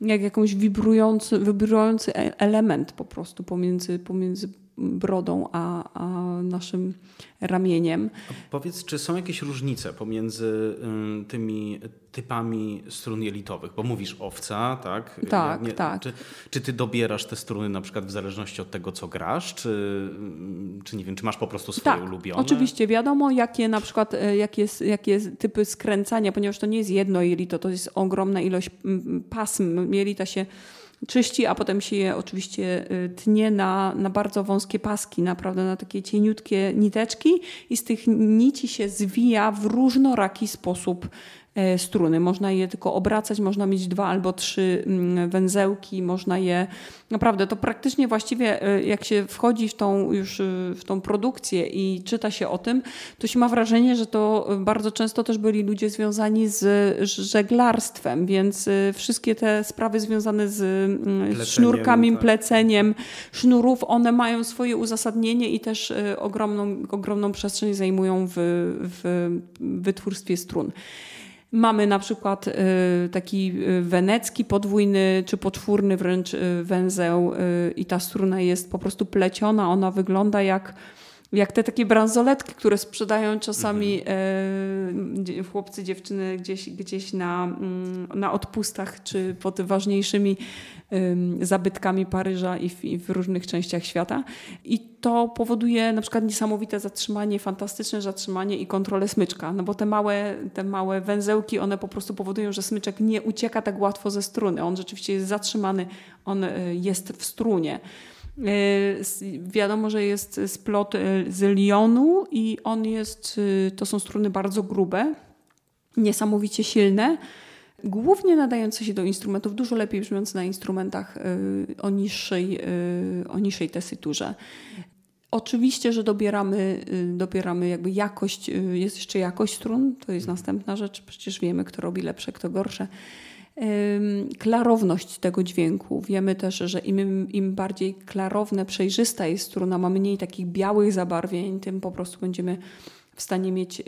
jak jakąś wibrujący, wibrujący e- element po prostu pomiędzy, pomiędzy brodą a, a naszym ramieniem. A powiedz, czy są jakieś różnice pomiędzy tymi typami strun jelitowych? Bo mówisz owca, tak? Tak, Nie, tak. Czy, czy, ty dobierasz te struny na przykład w zależności od tego, co grasz? Czy, czy nie wiem, czy masz po prostu swoje tak, ulubione? oczywiście. Wiadomo, jakie na przykład, e, jakie, jakie typy skręcania, ponieważ to nie jest jedno jelito, to jest ogromna ilość pasm. Jelita się czyści, a potem się je oczywiście y, tnie na, na bardzo wąskie paski, naprawdę na takie cieniutkie niteczki i z tych nici się zwija w różnoraki sposób struny. Można je tylko obracać, można mieć dwa albo trzy mm, węzełki, można je naprawdę to praktycznie właściwie e, jak się wchodzi w tą już e, w tą produkcję i czyta się o tym, to się ma wrażenie, że to bardzo często też byli ludzie związani z żeglarstwem, więc wszystkie te sprawy związane z mm, Pleceniem, sznurkami, tak. pleceniem sznurów, one mają swoje uzasadnienie i też ogromną, ogromną przestrzeń zajmują w, w wytwórstwie strun. Mamy na przykład y, taki y, wenecki podwójny czy poczwórny wręcz y, węzeł i ta struna jest po prostu pleciona. Ona wygląda jak jak te takie bransoletki, które sprzedają czasami mhm. e, chłopcy, dziewczyny gdzieś, gdzieś na, mm, na odpustach czy pod ważniejszymi zabytkami Paryża i w, i w, różnych częściach świata. I to powoduje na przykład niesamowite zatrzymanie, fantastyczne zatrzymanie i kontrolę smyczka, no bo te małe, te małe węzełki, one po prostu powodują, że smyczek nie ucieka tak łatwo ze struny. On rzeczywiście jest zatrzymany, on e, jest w strunie. E, wiadomo, że jest splot e, z lionu i on jest, to są struny bardzo grube, niesamowicie silne głównie nadające się do instrumentów, dużo lepiej brzmiące na instrumentach o niższej, o niższej tesyturze. Oczywiście, że dobieramy, dobieramy jakby jakość, jest jeszcze jakość strun, to jest następna rzecz, przecież wiemy, kto robi lepsze, kto gorsze. Klarowność tego dźwięku. Wiemy też, że im, im bardziej klarowne, przejrzysta jest struna, ma mniej takich białych zabarwień, tym po prostu będziemy w stanie mieć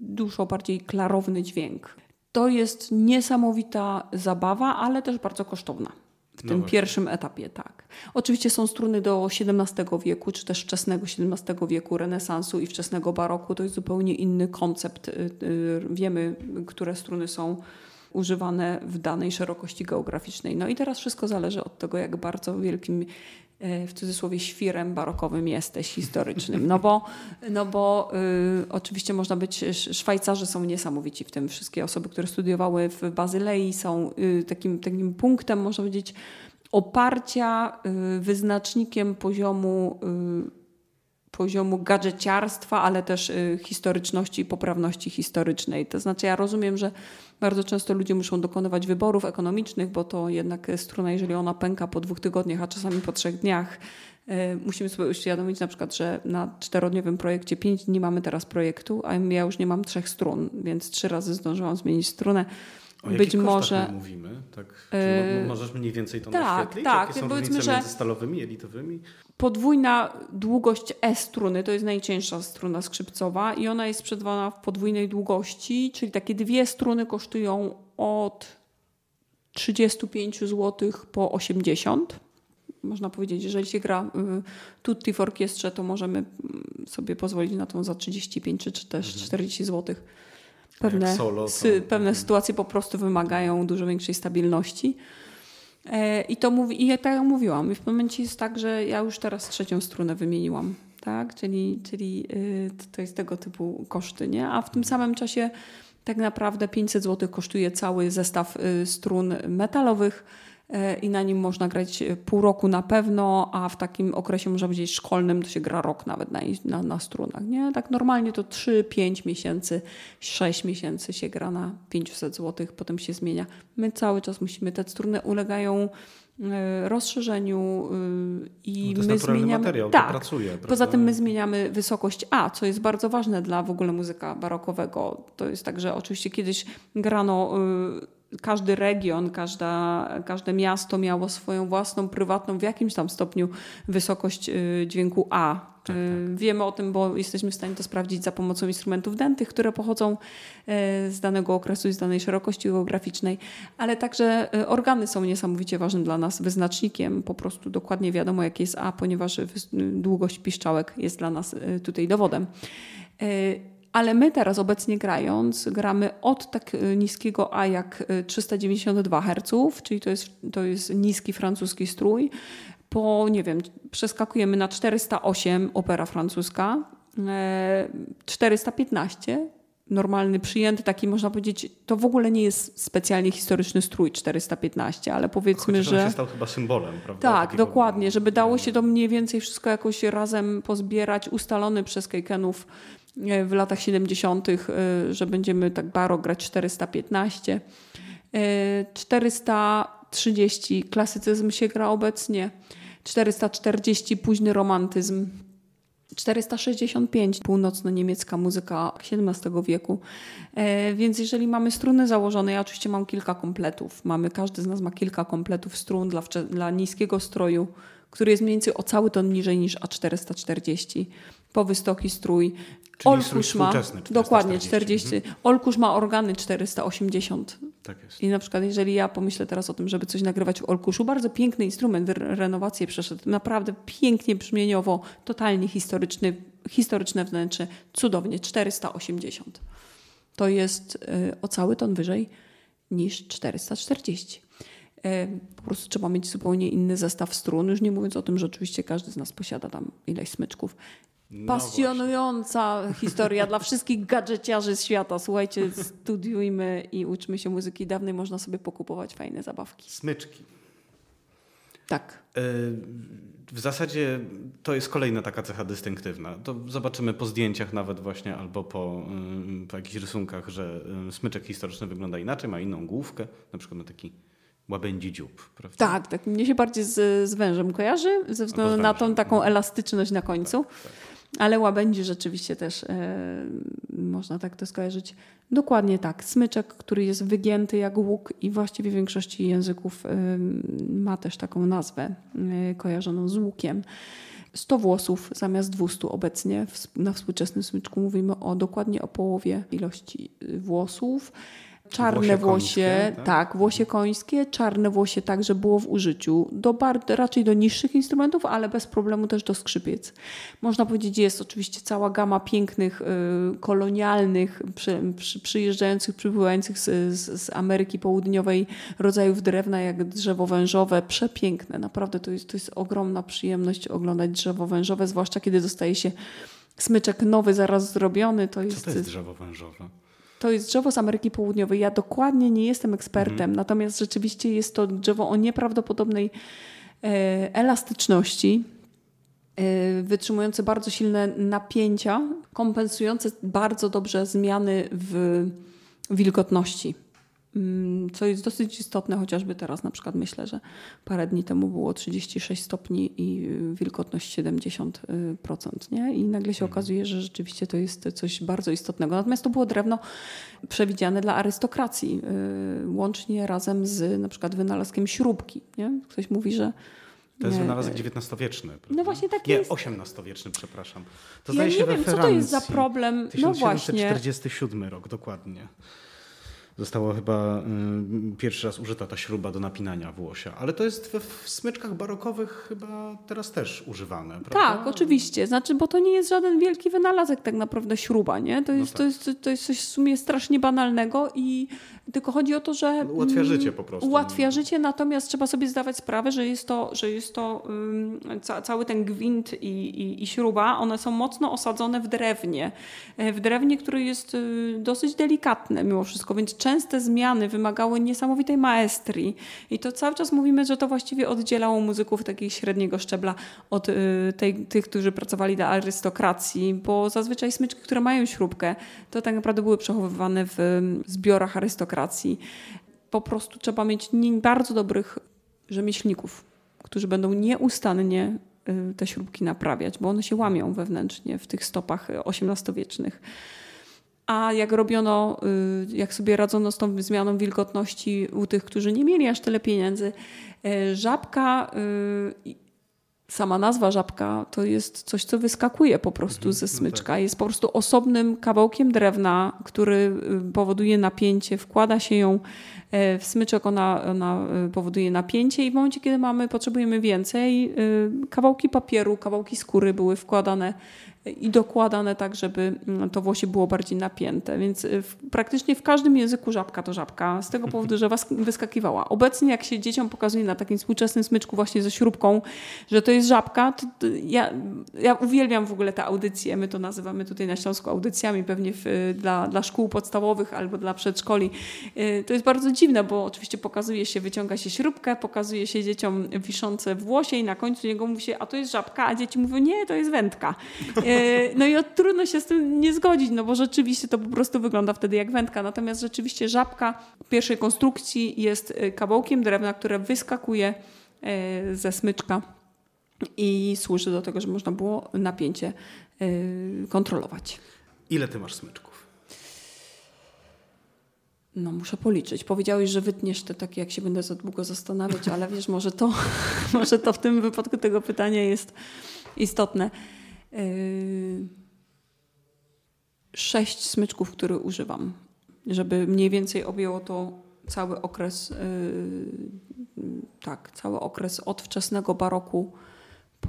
dużo bardziej klarowny dźwięk. To jest niesamowita zabawa, ale też bardzo kosztowna. W no tym pierwszym etapie, tak. Oczywiście są struny do XVII wieku, czy też wczesnego XVII wieku, renesansu i wczesnego baroku. To jest zupełnie inny koncept. Y, y, wiemy, które struny są używane w danej szerokości geograficznej. No i teraz wszystko zależy od tego, jak bardzo wielkim E, w cudzysłowie świrem barokowym jesteś historycznym. No bo, no bo y, oczywiście można być, Szwajcarzy są niesamowici w tym. Wszystkie osoby, które studiowały w Bazylei są y, takim, takim punktem, można powiedzieć, oparcia, y, wyznacznikiem poziomu y, poziomu gadżeciarstwa, ale też y, historyczności i poprawności historycznej. To znaczy ja rozumiem, że bardzo często ludzie muszą dokonywać wyborów ekonomicznych, bo to jednak struna, jeżeli ona pęka po dwóch tygodniach, a czasami po trzech dniach, y, musimy sobie uświadomić na przykład, że na czterodniowym projekcie pięć dni mamy teraz projektu, a ja już nie mam trzech strun, więc trzy razy zdążyłam zmienić strunę. O Być może mówimy, tak? Czy możesz mniej więcej to tak, naświetlić? Tak, Jakie są powiedzmy, różnice między stalowymi, elitowymi? podwójna długość E-struny, to jest najcięższa struna skrzypcowa i ona jest sprzedawana w podwójnej długości, czyli takie dwie struny kosztują od 35 zł po 80 można powiedzieć, jeżeli się gra y, tutti w orkiestrze, to możemy mm, sobie pozwolić na tą za 35 czy też 40 mhm. Pewne, solo, to... pewne sytuacje po prostu wymagają dużo większej stabilności. E, I to mówi, i tak jak mówiłam, i w momencie jest tak, że ja już teraz trzecią strunę wymieniłam. Tak? Czyli, czyli y, to jest tego typu koszty, nie? A w tym samym czasie tak naprawdę 500 zł kosztuje cały zestaw y, strun metalowych i na nim można grać e, pół roku na pewno, a w takim okresie, można powiedzieć, szkolnym to się gra rok nawet na, na, na strunach. Nie? Tak normalnie to 3-5 miesięcy, 6 miesięcy się gra na 500 zł, potem się zmienia. My cały czas musimy, te struny ulegają rozszerzeniu i no my zmieniamy. materiał, tak. pracuje. Poza tym my zmieniamy wysokość A, co jest bardzo ważne dla w ogóle muzyka barokowego. To jest tak, że oczywiście kiedyś grano każdy region, każda, każde miasto miało swoją własną, prywatną, w jakimś tam stopniu wysokość y, dźwięku A. Tak, tak. Y, wiemy o tym, bo jesteśmy w stanie to sprawdzić za pomocą instrumentów dętych, które pochodzą y, z danego okresu i z danej szerokości geograficznej, ale także organy są niesamowicie ważnym dla nas wyznacznikiem. Po prostu dokładnie wiadomo, jaki jest A, ponieważ długość piszczałek jest dla nas tutaj dowodem. Ale my teraz obecnie grając, gramy od tak y, niskiego A jak 392 y, Hz, czyli to jest, to jest niski francuski strój, po, nie wiem, przeskakujemy na 408 opera francuska, 415 e, normalny, przyjęty, taki można powiedzieć, to w ogóle nie jest specjalnie historyczny strój 415, ale powiedzmy, Chociaż że... się stał chyba symbolem, prawda? Tak, Takiego... dokładnie, żeby dało się to mniej więcej wszystko jakoś razem pozbierać, ustalony przez Kejkenów E, w latach 70., e, że będziemy tak barok grać 415. 430 e, klasycyzm się gra obecnie, 440 późny romantyzm, 465 północno-niemiecka muzyka XVII wieku. Więc jeżeli mamy struny założone, ja oczywiście mam kilka kompletów. Mamy, każdy z nas ma kilka kompletów strun dla, dla niskiego stroju, który jest mniej więcej o cały ton niżej niż A440 po wysoki strój. Czyli Olkusz ma dokładnie 40. Mhm. Olkusz ma organy 480. Tak jest. I na przykład, jeżeli ja pomyślę teraz o tym, żeby coś nagrywać w Olkuszu, bardzo piękny instrument, renowację przeszedł, naprawdę pięknie brzmieniowo, totalnie historyczny, historyczne wnętrze, cudownie 480. To jest y, o cały ton wyżej niż 440. Y, po prostu trzeba mieć zupełnie inny zestaw strun, już nie mówiąc o tym, że oczywiście każdy z nas posiada tam ileś smyczków. No Pasjonująca no historia dla wszystkich gadżeciarzy świata. Słuchajcie, studiujmy i uczmy się muzyki dawnej. Można sobie pokupować fajne zabawki. Smyczki. Tak. E, w zasadzie to jest kolejna taka cecha dystynktywna. To zobaczymy po zdjęciach nawet właśnie albo po, po jakichś rysunkach, że smyczek historyczny wygląda inaczej, ma inną główkę, na przykład ma taki łabędzi dziób, prawda? Tak, tak. Mnie się bardziej z, z wężem kojarzy, ze względu na tą taką no. elastyczność na końcu. Tak, tak. Ale łabędzi rzeczywiście też e, można tak to skojarzyć. Dokładnie tak. Smyczek, który jest wygięty jak łuk i właściwie w większości języków e, ma też taką nazwę e, kojarzoną z łukiem. 100 włosów zamiast 200 obecnie. Na współczesnym smyczku mówimy o dokładnie o połowie ilości włosów czarne włosie, włosie tak? tak? włosie końskie, czarne włosie także było w użyciu, do raczej do niższych instrumentów, ale bez problemu też do skrzypiec. Można powiedzieć, jest oczywiście cała gama pięknych, y, kolonialnych, przy, przy, przyjeżdżających, przybywających z, z, z, Ameryki Południowej rodzajów drewna, jak drzewo wężowe, przepiękne. Naprawdę to jest, to jest ogromna przyjemność oglądać drzewo wężowe, zwłaszcza kiedy dostaje się smyczek nowy, zaraz zrobiony. To jest, Co to jest drzewo wężowe? To jest drzewo z Ameryki Południowej. Ja dokładnie nie jestem ekspertem, mhm. natomiast rzeczywiście jest to drzewo o nieprawdopodobnej e, elastyczności, e, wytrzymujące bardzo silne napięcia, kompensujące bardzo dobrze zmiany w wilgotności. Mm, co jest dosyć istotne, chociażby teraz na przykład myślę, że parę dni temu było 36 stopni i wilgotność 70%, nie? I nagle się mhm. okazuje, że rzeczywiście to jest coś bardzo istotnego. Natomiast to było drewno przewidziane dla arystokracji, y, łącznie razem z na przykład wynalazkiem śrubki, nie? Ktoś mówi, że to jest wynalazek XIX-wieczny. No właśnie tak nie, jest. Nie, XVIII-wieczny, przepraszam. To ja nie się wiem, co to jest za problem. No właśnie. 1747 rok, dokładnie. Została chyba y, pierwszy raz użyta ta śruba do napinania włosia, ale to jest we, w smyczkach barokowych chyba teraz też używane, prawda? Tak, oczywiście. Znaczy, bo to nie jest żaden wielki wynalazek tak naprawdę śruba, nie? To no jest, no tak. to jest, to jest coś w sumie strasznie banalnego i tylko chodzi o to, że... Ułatwia życie po prostu. Ułatwia życie, natomiast trzeba sobie zdawać sprawę, że jest to, że jest to ca cały ten gwint i, i, i, śruba, one są mocno osadzone w drewnie. E, w drewnie, które jest y, dosyć delikatne mimo wszystko, więc częste zmiany wymagały niesamowitej maestrii. I to cały czas mówimy, że to właściwie oddzielało muzyków takiego średniego szczebla od y, tej, tych, którzy pracowali dla arystokracji, bo zazwyczaj smyczki, które mają śrubkę, to tak naprawdę były przechowywane w zbiorach arystokracji. Po prostu trzeba mieć bardzo dobrych rzemieślników, którzy będą nieustannie y, te śrubki naprawiać, bo one się łamią wewnętrznie w tych stopach XVIII-wiecznych. A jak robiono, y, jak sobie radzono z tą zmianą wilgotności u tych, którzy nie mieli aż tyle pieniędzy, y, żabka sama nazwa żabka to jest coś, co wyskakuje po prostu mhm, ze no smyczka. Tak. Jest po prostu osobnym kawałkiem drewna, który y, powoduje napięcie, wkłada się ją e, w smyczek, ona, ona y, powoduje napięcie i w momencie, kiedy mamy, potrzebujemy więcej, y, kawałki papieru, kawałki skóry były wkładane i dokładane tak, żeby mm, to włosie było bardziej napięte. Więc y, w, praktycznie w każdym języku żabka to żabka, z tego powodu, że was wyskakiwała. Obecnie jak się dzieciom pokazuje na takim współczesnym smyczku właśnie ze śrubką, że to jest żabka, to, to ja, ja uwielbiam w ogóle te audycje. My to nazywamy tutaj na Śląsku audycjami, pewnie w, dla, dla szkół podstawowych albo dla przedszkoli. Y, to jest bardzo dziwne, bo oczywiście pokazuje się, wyciąga się śrubkę, pokazuje się dzieciom wiszące włosie i na końcu niego mówi się, a to jest żabka, a dzieci mówią, nie, to jest wędka. E, no i trudno się z tym nie zgodzić, no bo rzeczywiście to po prostu wygląda wtedy jak wędka. Natomiast rzeczywiście żabka pierwszej konstrukcji jest e, kawałkiem drewna, które wyskakuje e, ze smyczka i służy do tego, żeby można było napięcie kontrolować. Ile ty masz smyczków? No, muszę policzyć. Powiedziałeś, że wytniesz te takie, jak się będę za długo zastanawiać, ale wiesz, może to, może to w tym wypadku tego pytania jest istotne. Yy, sześć smyczków, które używam, żeby mniej więcej objęło to cały okres, yy, tak, cały okres od wczesnego baroku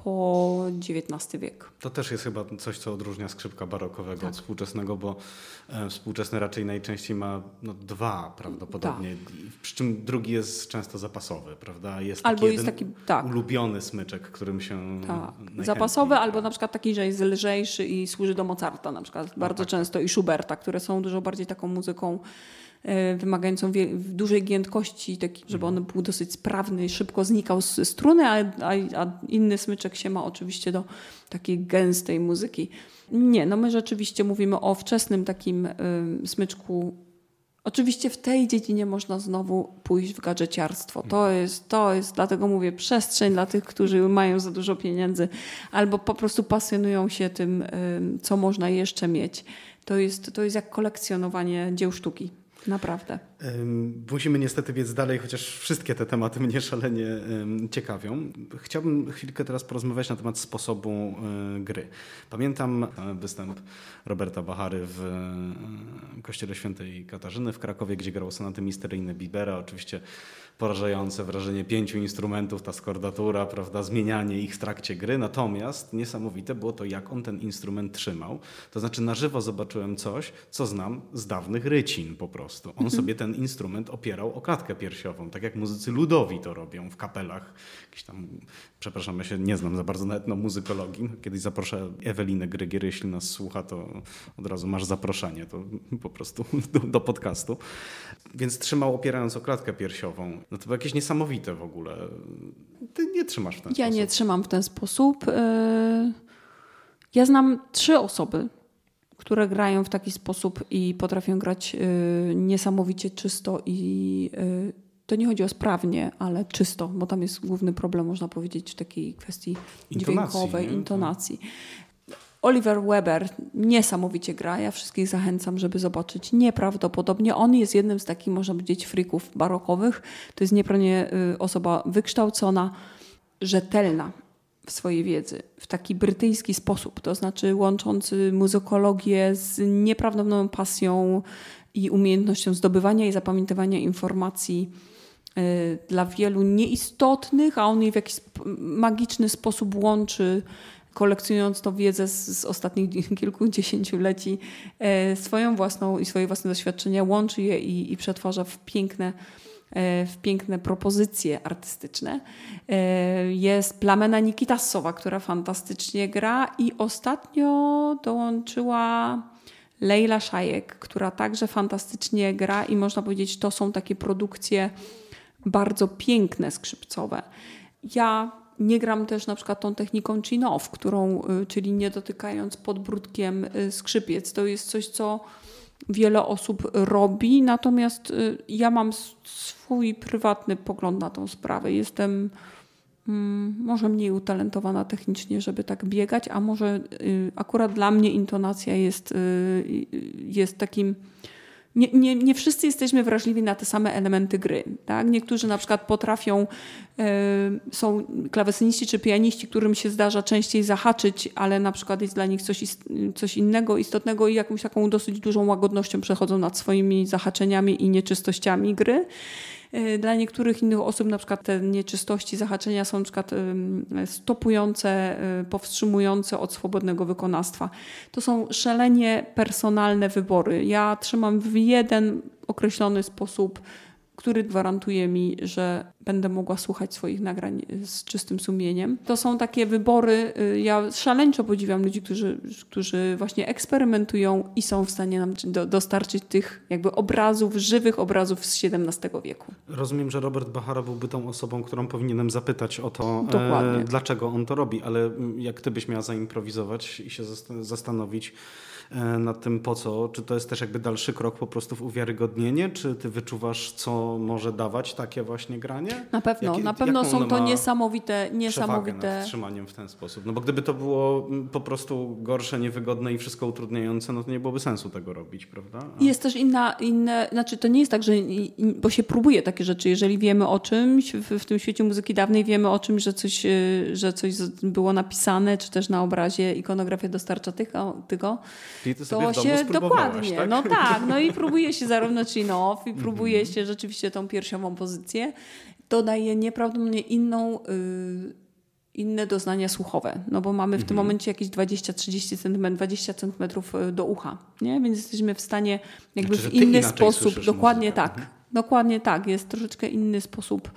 po XIX wiek. To też jest chyba coś, co odróżnia skrzypka barokowego tak. od współczesnego, bo e, współczesny raczej najczęściej ma no, dwa prawdopodobnie, tak. przy czym drugi jest często zapasowy, prawda? Jest albo taki jest taki tak. ulubiony smyczek, którym się tak. Zapasowy, albo na przykład taki, że jest lżejszy i służy do Mozarta na przykład no bardzo tak. często i Schuberta, które są dużo bardziej taką muzyką wymagającą dużej giętkości, taki, żeby on był dosyć sprawny, szybko znikał z struny, a, a, a inny smyczek się ma oczywiście do takiej gęstej muzyki. Nie, no my rzeczywiście mówimy o wczesnym takim y, smyczku Oczywiście w tej dziedzinie można znowu pójść w gadżeciarstwo. To jest, to jest, dlatego mówię, przestrzeń dla tych, którzy mają za dużo pieniędzy albo po prostu pasjonują się tym, co można jeszcze mieć. To jest, to jest jak kolekcjonowanie dzieł sztuki. Naprawdę. Musimy niestety biec dalej, chociaż wszystkie te tematy mnie szalenie ciekawią. Chciałbym chwilkę teraz porozmawiać na temat sposobu e, gry. Pamiętam e, występ Roberta Bachary w e, Kościele Świętej Katarzyny w Krakowie, gdzie grał sonaty misteryjne Bibera. Oczywiście porażające wrażenie pięciu instrumentów, ta skordatura, prawda, zmienianie ich w trakcie gry. Natomiast niesamowite było to, jak on ten instrument trzymał. To znaczy na żywo zobaczyłem coś, co znam z dawnych rycin po prostu. On mhm. sobie ten instrument opierał o klatkę piersiową, tak jak muzycy ludowi to robią w kapelach. Jakiś tam, przepraszam, ja się nie znam za bardzo na etnomuzykologii. Kiedyś zaproszę Ewelinę Grygier, jeśli nas słucha, to od razu masz zaproszenie, to po prostu do, do podcastu. Więc trzymał opierając o klatkę piersiową. No to było jakieś niesamowite w ogóle. Ty nie trzymasz w ten ja sposób. Ja nie trzymam w ten sposób. Y, ja znam trzy osoby, które grają w taki sposób i potrafią grać y, niesamowicie czysto i y, to nie chodzi o sprawnie, ale czysto, bo tam jest główny problem, można powiedzieć, w takiej kwestii intonacji, dźwiękowej, nie? intonacji. Oliver Weber niesamowicie gra. Ja wszystkich zachęcam, żeby zobaczyć. Nieprawdopodobnie. On jest jednym z takich, można powiedzieć, frików barokowych. To jest nieprawnie y, osoba wykształcona, rzetelna w swojej wiedzy, w taki brytyjski sposób, to znaczy łączący muzykologię z nieprawdopodobną pasją i umiejętnością zdobywania i zapamiętywania informacji y, dla wielu nieistotnych, a on je w jakiś magiczny sposób łączy kolekcjonując tą wiedzę z, z ostatnich kilkudziesięcioleci, e, swoją własną i swoje własne doświadczenia, łączy je i, i przetwarza w piękne, w piękne propozycje artystyczne. E, jest Plamena Nikitassowa, która fantastycznie gra i ostatnio dołączyła Leila Szajek, która także fantastycznie gra i można powiedzieć, to są takie produkcje bardzo piękne, skrzypcowe. Ja nie gram też na przykład tą techniką chin-off, którą, y, czyli nie dotykając podbródkiem y, skrzypiec. To jest coś, co wiele osób robi, natomiast y, ja mam swój prywatny pogląd na tą sprawę. Jestem mm, może mniej utalentowana technicznie, żeby tak biegać, a może y, akurat dla mnie intonacja jest, y, jest takim nie, nie, nie wszyscy jesteśmy wrażliwi na te same elementy gry. Tak? Niektórzy na przykład potrafią, y, są klawesyniści czy pianiści, którym się zdarza częściej zahaczyć, ale na przykład jest dla nich coś, coś innego, istotnego i jakąś taką dosyć dużą łagodnością przechodzą nad swoimi zahaczeniami i nieczystościami gry. Y, dla niektórych innych osób na przykład te nieczystości, zahaczenia są na przykład stopujące, y, powstrzymujące od swobodnego wykonawstwa. To są szalenie personalne wybory. Ja trzymam w jeden określony sposób który gwarantuje mi, że będę mogła słuchać swoich nagrań z czystym sumieniem. To są takie wybory. Y, ja szaleńczo podziwiam ludzi, którzy, którzy właśnie eksperymentują i są w stanie nam dostarczyć tych jakby obrazów, żywych obrazów z XVII wieku. Rozumiem, że Robert Bachara byłby tą osobą, którą powinienem zapytać o to, e, dlaczego on to robi, ale jak ty byś miała zaimprowizować i się zastanowić, nad tym po co? Czy to jest też jakby dalszy krok po prostu w uwiarygodnienie? Czy ty wyczuwasz, co może dawać takie właśnie granie? Na pewno, Jakie, na pewno są to niesamowite, niesamowite. Nad trzymaniem w ten sposób. No bo gdyby to było po prostu gorsze, niewygodne i wszystko utrudniające, no to nie byłoby sensu tego robić, prawda? A... Jest też inna, inne, znaczy to nie jest tak, że, bo się próbuje takie rzeczy, jeżeli wiemy o czymś, w, w tym świecie muzyki dawnej wiemy o czymś, że coś, e, że coś było napisane, czy też na obrazie ikonografia dostarcza tego, tego Czyli ty sobie to się dokładnie. Tak? No tak, no i próbuje się zarówno chin-off i próbuje mm -hmm. się rzeczywiście tą piersiową pozycję. To daje nieprawdopodobnie inną. Yy, inne doznania słuchowe, no bo mamy w tym mhm. momencie jakieś 20-30 cm, 20 cm do ucha, nie? Więc jesteśmy w stanie jakby znaczy, w inny sposób, dokładnie muzykę. tak, mhm. dokładnie tak, jest troszeczkę inny sposób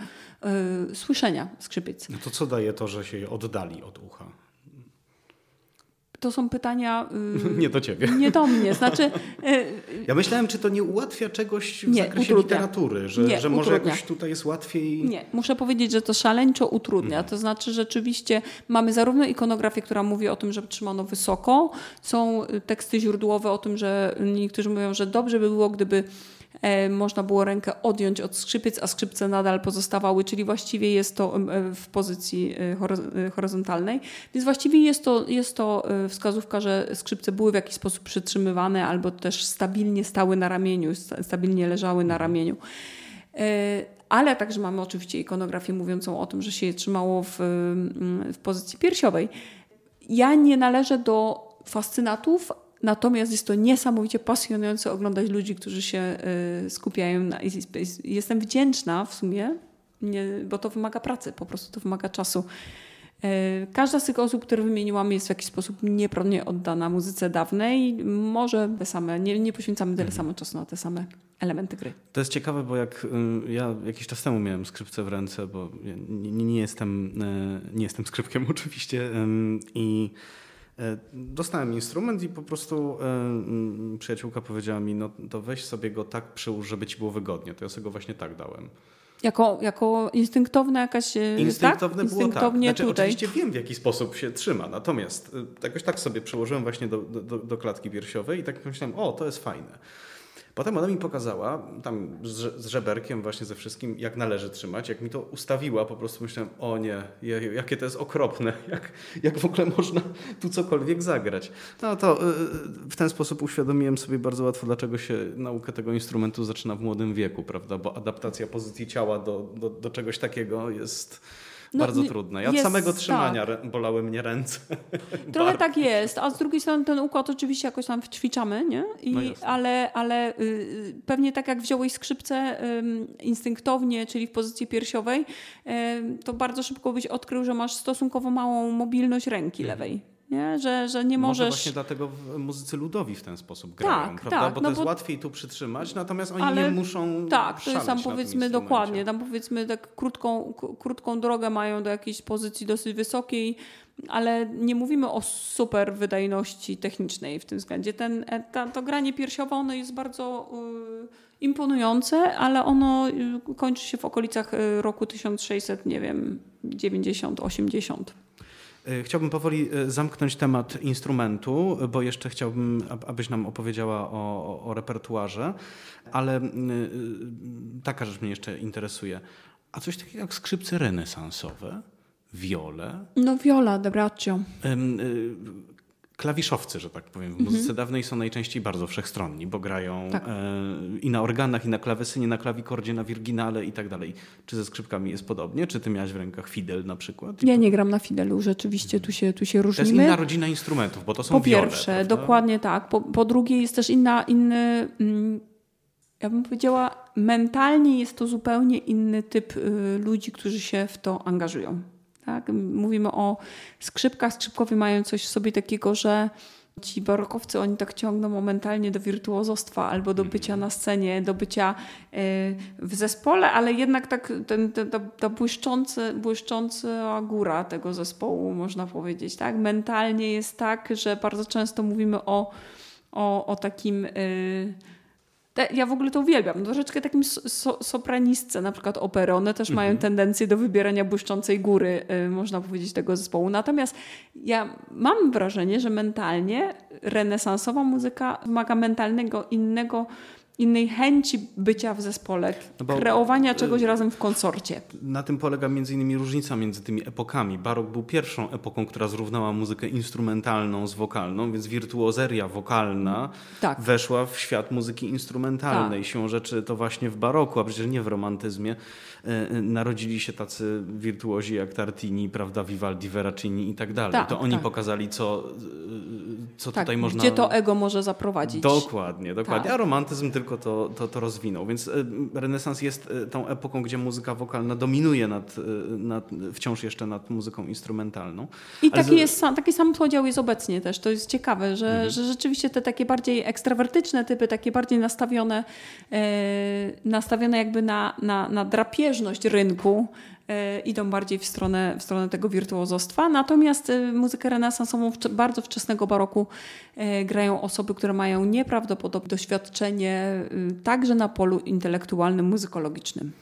yy, słyszenia skrzypiec. No to co daje to, że się oddali od ucha? To są pytania. Yy, nie do ciebie. Nie do mnie. Znaczy, yy, ja myślałem, czy to nie ułatwia czegoś w nie, zakresie utrudnia. literatury, że, nie, że może utrudnia. jakoś tutaj jest łatwiej. Nie, muszę powiedzieć, że to szaleńczo utrudnia. To znaczy, rzeczywiście mamy zarówno ikonografię, która mówi o tym, że trzymano wysoko, są teksty źródłowe o tym, że niektórzy mówią, że dobrze by było, gdyby można było rękę odjąć od skrzypiec, a skrzypce nadal pozostawały, czyli właściwie jest to e, w pozycji e, horyzontalnej. Więc właściwie jest to, jest to wskazówka, że skrzypce były w jakiś sposób przytrzymywane albo też stabilnie stały na ramieniu, stabilnie leżały na ramieniu. Ale także mamy oczywiście ikonografię mówiącą o tym, że się je trzymało w, w pozycji piersiowej. Ja nie należę do fascynatów, Natomiast jest to niesamowicie pasjonujące oglądać ludzi, którzy się y, skupiają. Na, jestem wdzięczna w sumie, bo to wymaga pracy, po prostu to wymaga czasu. Y, każda z tych osób, które wymieniłam, jest w jakiś sposób nieprawnie oddana muzyce dawnej. Może te same, nie, nie poświęcamy tyle mhm. samo czasu na te same elementy gry. To jest ciekawe, bo jak y, ja jakiś czas temu miałem skrzypce w ręce, bo nie, nie jestem, nie jestem skrzypkiem oczywiście i dostałem instrument i po prostu e, przyjaciółka powiedziała mi, no to weź sobie go tak przyłóż, żeby ci było wygodnie. To ja sobie go właśnie tak dałem. Jako, jako instynktowne jakaś... E, instynktowne tak? było Instynktownie tak. Znaczy, tutaj. Oczywiście wiem w jaki sposób się trzyma, natomiast jakoś tak sobie przełożyłem właśnie do, do, do klatki piersiowej i tak myślałem, o to jest fajne. Potem ona mi pokazała, tam z, z żeberkiem właśnie ze wszystkim, jak należy trzymać. Jak mi to ustawiła, po prostu myślałem, o nie, jakie to jest okropne, jak, jak w ogóle można tu cokolwiek zagrać. No to y, w ten sposób uświadomiłem sobie bardzo łatwo, dlaczego się naukę tego instrumentu zaczyna w młodym wieku, prawda? Bo adaptacja pozycji ciała do, do, do czegoś takiego jest no, bardzo trudne. Ja od samego trzymania tak. bolały mnie ręce. Trochę tak jest, a z drugiej strony ten układ oczywiście jakoś tam ćwiczamy, nie? I, no ale ale y, pewnie tak jak wziąłeś skrzypce y, instynktownie, czyli w pozycji piersiowej, y, to bardzo szybko byś odkrył, że masz stosunkowo małą mobilność ręki mhm. lewej. Nie? Że, że nie możesz... Może właśnie dlatego muzycy ludowi w ten sposób grają, tak, prawda? Tak, bo no to jest bo... łatwiej tu przytrzymać, natomiast oni Ale... nie muszą Tak, to jest tam powiedzmy dokładnie, tam powiedzmy tak krótką, krótką drogę mają do jakiejś pozycji dosyć wysokiej, ale nie mówimy o super wydajności technicznej w tym względzie. Ten, e, ta, to granie piersiowe ono jest bardzo y, imponujące, ale ono y, kończy się w okolicach y, roku 1600, nie wiem, 90, 80. E, chciałbym powoli e, zamknąć temat instrumentu, bo jeszcze chciałbym, abyś nam opowiedziała o, o repertuarze, ale taka rzecz mnie jeszcze interesuje. A coś takiego jak skrzypce renesansowe, wiole? No viola de braccio klawiszowcy, że tak powiem, w muzyce mhm. dawnej są najczęściej bardzo wszechstronni, bo grają tak. e, i na organach, i na klawesynie, na klawikordzie, na wirginale i tak dalej. Czy ze skrzypkami jest podobnie? Czy ty miałaś w rękach fidel na przykład? Ja nie gram na fidelu, rzeczywiście tu się, tu się różnimy. To jest inna rodzina instrumentów, bo to są Po pierwsze, wiole, dokładnie tak. Po, po drugie jest też inna, inny... Mm, ja bym powiedziała, mentalnie jest to zupełnie inny typ y, ludzi, którzy się w to angażują. Tak? Mówimy o skrzypkach. Skrzypkowie mają coś w sobie takiego, że ci barokowcy, oni tak ciągną momentalnie do wirtuozostwa albo do bycia na scenie, do bycia y, w zespole, ale jednak tak ten, ten, ta, ta błyszczący, błyszcząca góra tego zespołu, można powiedzieć. Tak? Mentalnie jest tak, że bardzo często mówimy o, o, o takim... Y, ja w ogóle to uwielbiam. Troszeczkę takim so, sopranistce, na przykład opery, one też mhm. mają tendencję do wybierania błyszczącej góry, y, można powiedzieć, tego zespołu. Natomiast ja mam wrażenie, że mentalnie renesansowa muzyka wymaga mentalnego, innego innej chęci bycia w zespole, no kreowania czegoś razem w konsorcie. Na tym polega między innymi różnica między tymi epokami. Barok był pierwszą epoką, która zrównała muzykę instrumentalną z wokalną, więc wirtuozeria wokalna tak. weszła w świat muzyki instrumentalnej. Tak. Siłą rzeczy to właśnie w baroku, a przecież nie w romantyzmie, narodzili się tacy wirtuozi jak Tartini, prawda, Vivaldi, Veracini i tak dalej. Tak, to oni tak. pokazali, co, e, co tak, tutaj można... Gdzie to ego może zaprowadzić. Dokładnie, dokładnie. Tak. A romantyzm tylko to, to, to rozwinął. Więc renesans jest tą epoką, gdzie muzyka wokalna dominuje nad, nad, wciąż jeszcze nad muzyką instrumentalną. I taki, jest, taki sam podział jest obecnie też. To jest ciekawe, że, mhm. że rzeczywiście te takie bardziej ekstrawertyczne typy, takie bardziej nastawione, e, nastawione jakby na, na, na drapieżność, zależność rynku e, idą bardziej w stronę, w stronę tego wirtuozostwa. Natomiast e, muzykę renesansową bardzo wczesnego baroku e, grają osoby, które mają nieprawdopodobne doświadczenie także na polu intelektualnym, muzykologicznym.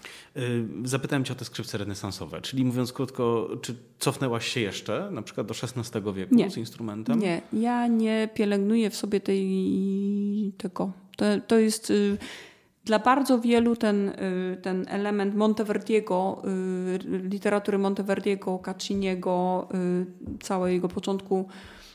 Zapytałem cię o te skrzypce renesansowe, czyli mówiąc krótko, czy cofnęłaś się jeszcze na przykład do XVI wieku nie. z instrumentem? Nie, ja nie pielęgnuję w sobie tej, tego. To, to jest dla bardzo wielu ten, y, ten element Monteverdiego, y, literatury Monteverdiego, Cacciniego, y, całego początku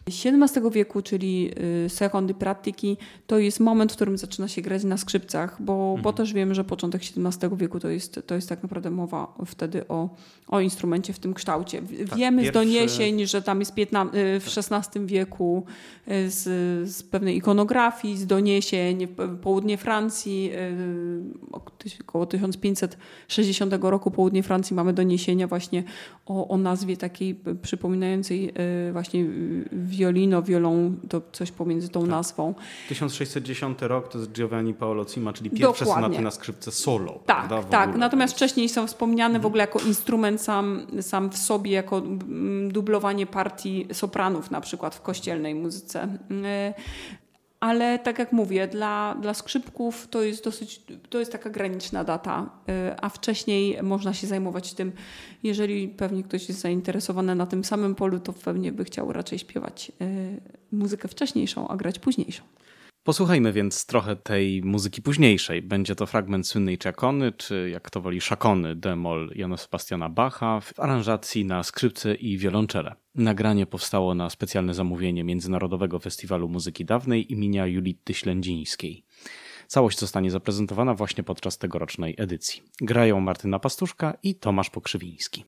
XVII wieku, czyli y, sekundy praktiki, to jest moment, w którym zaczyna się grać na skrzypcach, bo, mhm. bo też wiemy, że początek XVII wieku to jest, to jest tak naprawdę mowa wtedy o, o instrumencie w tym kształcie. Tak, wiemy pierwszy... z doniesień, że tam jest piętna, y, w XVI wieku y, z, z pewnej ikonografii, z doniesień, południe Francji, około 1560 roku południe Francji mamy doniesienia właśnie o, o nazwie takiej przypominającej właśnie violino, violon, to coś pomiędzy tą tak. nazwą. 1610 rok to jest Giovanni Paolo Cima, czyli pierwsze Dokładnie. sonaty na skrzypce solo. Tak, prawda, tak. Natomiast wcześniej są wspomniane mhm. w ogóle jako instrument sam, sam w sobie, jako mm, dublowanie partii sopranów na przykład w kościelnej muzyce. Ale tak jak mówię, dla, dla skrzypków to jest dosyć, to jest taka graniczna data, y, a wcześniej można się zajmować tym, jeżeli pewnie ktoś jest zainteresowany na tym samym polu, to pewnie by chciał raczej śpiewać y, muzykę wcześniejszą, a grać późniejszą. Posłuchajmy więc trochę tej muzyki późniejszej. Będzie to fragment słynnej Czakony, czy jak to woli Szakony, demol Jana Sebastiana Bacha w aranżacji na skrzypce i wiolonczele. Nagranie powstało na specjalne zamówienie Międzynarodowego Festiwalu Muzyki Dawnej imienia Julitty Ślędzińskiej. Całość zostanie zaprezentowana właśnie podczas tegorocznej edycji. Grają Martyna Pastuszka i Tomasz Pokrzywiński.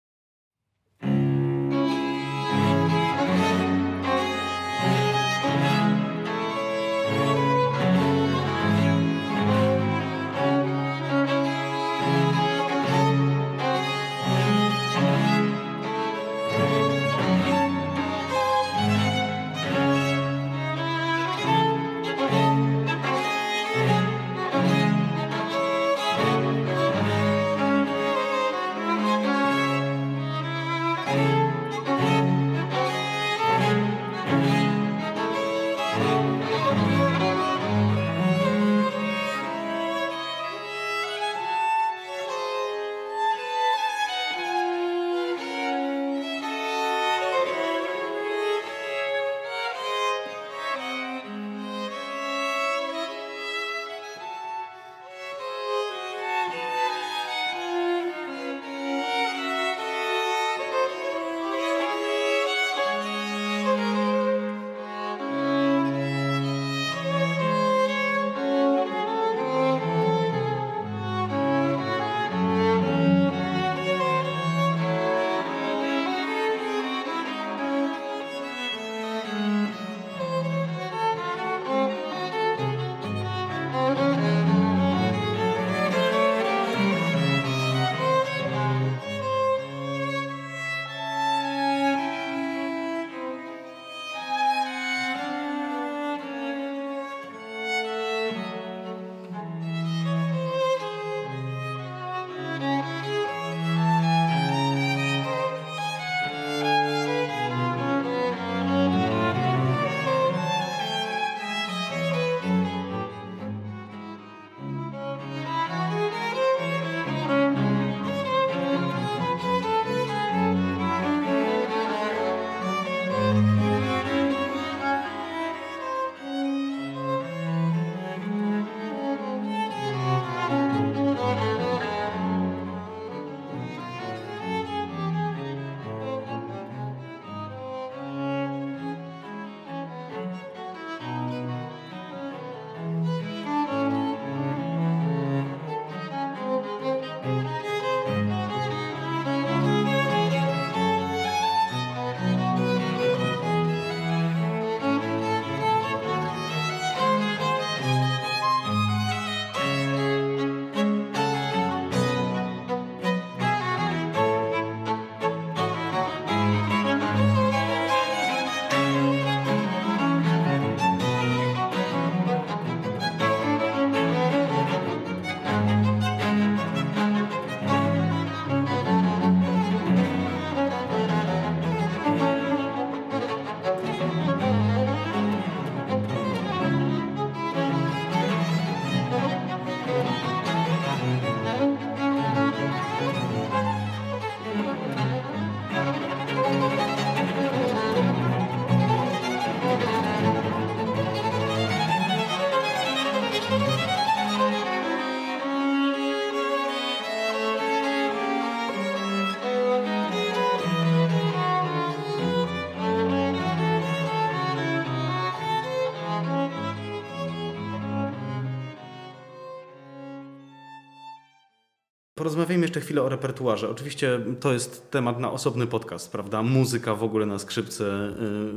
Porozmawiajmy jeszcze chwilę o repertuarze. Oczywiście to jest temat na osobny podcast, prawda? Muzyka w ogóle na skrzypce y,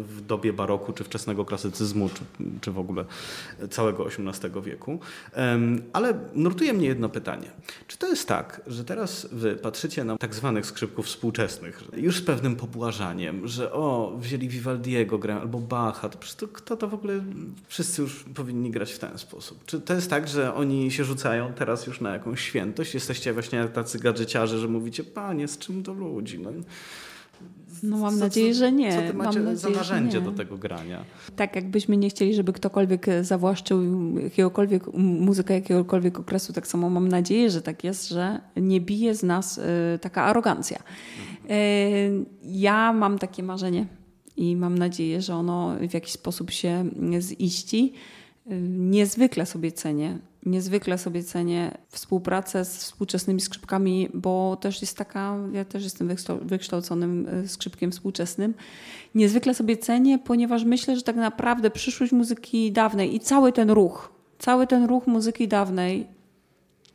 w dobie baroku, czy wczesnego klasycyzmu, czy, czy w ogóle całego XVIII wieku. Ale nurtuje mnie jedno pytanie. Czy to jest tak, że teraz wy patrzycie na tak zwanych skrzypków współczesnych, już z pewnym pobłażaniem, że o, wzięli Vivaldiego grę albo Bacha, to, to kto to w ogóle, wszyscy już powinni grać w ten sposób. Czy to jest tak, że oni się rzucają teraz już na jakąś świętość? Jesteście właśnie tacy gadżeciarze, że mówicie, panie, z czym do ludzi? No, no mam co, nadzieję, że nie. Co ty macie mam za narzędzie do tego grania? Tak, jakbyśmy nie chcieli, żeby ktokolwiek zawłaszczył jakiegokolwiek, muzykę jakiegokolwiek okresu, tak samo mam nadzieję, że tak jest, że nie bije z nas y, taka arogancja. Y, ja mam takie marzenie i mam nadzieję, że ono w jakiś sposób się ziści. Y, niezwykle sobie cenię niezwykle sobie cenię współpracę z współczesnymi skrzypkami, bo też jest taka, ja też jestem wykształconym y, skrzypkiem współczesnym. Niezwykle sobie cenię, ponieważ myślę, że tak naprawdę przyszłość muzyki dawnej i cały ten ruch, cały ten ruch muzyki dawnej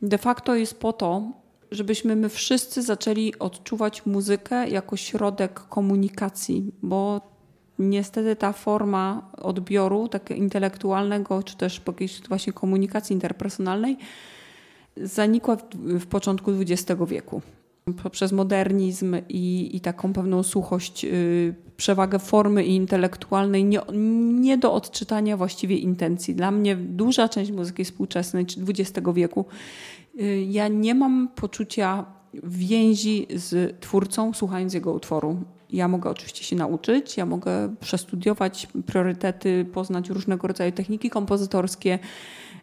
de facto jest po to, żebyśmy my wszyscy zaczęli odczuwać muzykę jako środek komunikacji, bo niestety ta forma odbioru tak intelektualnego, czy też jakiejś właśnie komunikacji interpersonalnej zanikła w, w początku XX wieku. Poprzez modernizm i, i taką pewną suchość, yy, przewagę formy intelektualnej, nie, nie do odczytania właściwie intencji. Dla mnie duża część muzyki współczesnej, czy XX wieku, yy, ja nie mam poczucia więzi z twórcą, słuchając jego utworu. Ja mogę oczywiście się nauczyć, ja mogę przestudiować priorytety, poznać różnego rodzaju techniki kompozytorskie,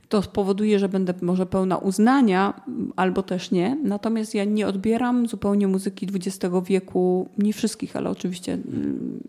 to spowoduje, że będę może pełna uznania, albo też nie. Natomiast ja nie odbieram zupełnie muzyki XX wieku, nie wszystkich, ale oczywiście mm,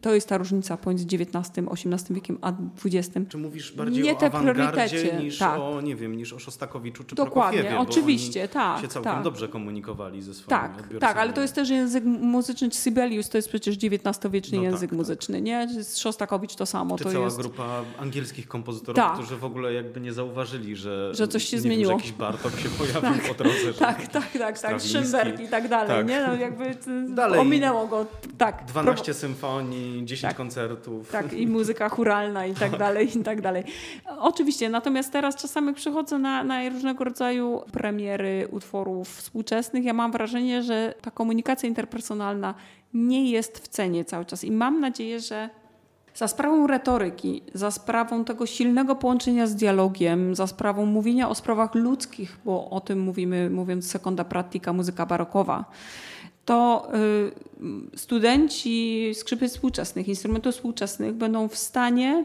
to jest ta różnica pomiędzy XIX, XVIII wiekiem a XX. Czy mówisz bardziej nie o te awangardzie niż tak. o, nie wiem, niż o Szostakowiczu czy Dokładnie, Prokofiewie, oczywiście, tak. się całkiem tak. dobrze komunikowali ze swoimi tak, odbiorcami. Tak, ale to jest też język muzyczny. Sibelius to jest przecież XIX-wieczny no język tak, muzyczny, tak. nie? Szostakowicz to samo. Czy to cała jest... grupa angielskich kompozytorów, tak. którzy w ogóle jakby nie zauważyli, że, że coś się zmieniło. Wiem, że jakiś Bartok się pojawił tak, po drodze. Tak, tak, tak, tak. Schönberg i tak dalej, tak. nie? No jakby dalej. ominęło go. Tak. 12 symfonii, 10 tak. koncertów. Tak, i muzyka churalna i tak, tak dalej, i tak dalej. Oczywiście, natomiast teraz czasami przychodzę na, na różnego rodzaju premiery utworów współczesnych, ja mam wrażenie, że ta komunikacja interpersonalna nie jest w cenie cały czas. I mam nadzieję, że za sprawą retoryki, za sprawą tego silnego połączenia z dialogiem, za sprawą mówienia o sprawach ludzkich, bo o tym mówimy, mówiąc seconda pratica, muzyka barokowa, to y, studenci skrzypy współczesnych, instrumentów współczesnych będą w stanie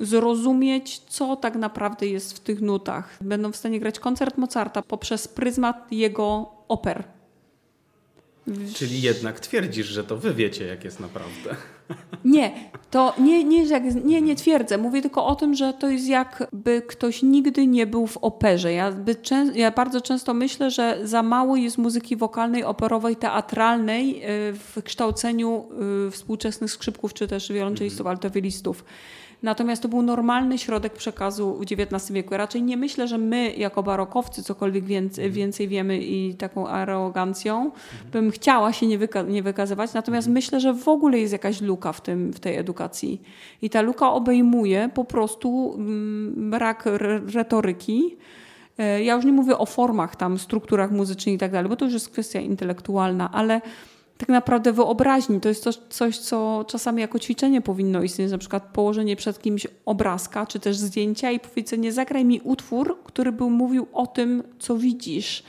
zrozumieć, co tak naprawdę jest w tych nutach. Będą w stanie grać koncert Mozarta poprzez pryzmat jego oper. Czyli jednak twierdzisz, że to wy wiecie, jak jest naprawdę. Nie, to nie, nie, nie, nie twierdzę. Mówię tylko o tym, że to jest jakby ktoś nigdy nie był w operze. Ja, ja bardzo często myślę, że za mało jest muzyki wokalnej, operowej, teatralnej y, w kształceniu y, współczesnych skrzypków czy też wiolonczelistów, mhm. altowilistów. Natomiast to był normalny środek przekazu w XIX wieku. Raczej nie myślę, że my jako barokowcy cokolwiek więcej, mhm. więcej wiemy i taką arogancją bym chciała się nie, wyka nie wykazywać. Natomiast mhm. myślę, że w ogóle jest jakaś luka w, tym, w tej edukacji. I ta luka obejmuje po prostu mm, brak retoryki. E, ja już nie mówię o formach, tam, strukturach muzycznych i tak dalej, bo to już jest kwestia intelektualna, ale tak naprawdę wyobraźni. To jest coś, coś, co czasami jako ćwiczenie powinno istnieć. Na przykład położenie przed kimś obrazka, czy też zdjęcia i powiedzenie, zagraj mi utwór, który był mówił o tym, co widzisz.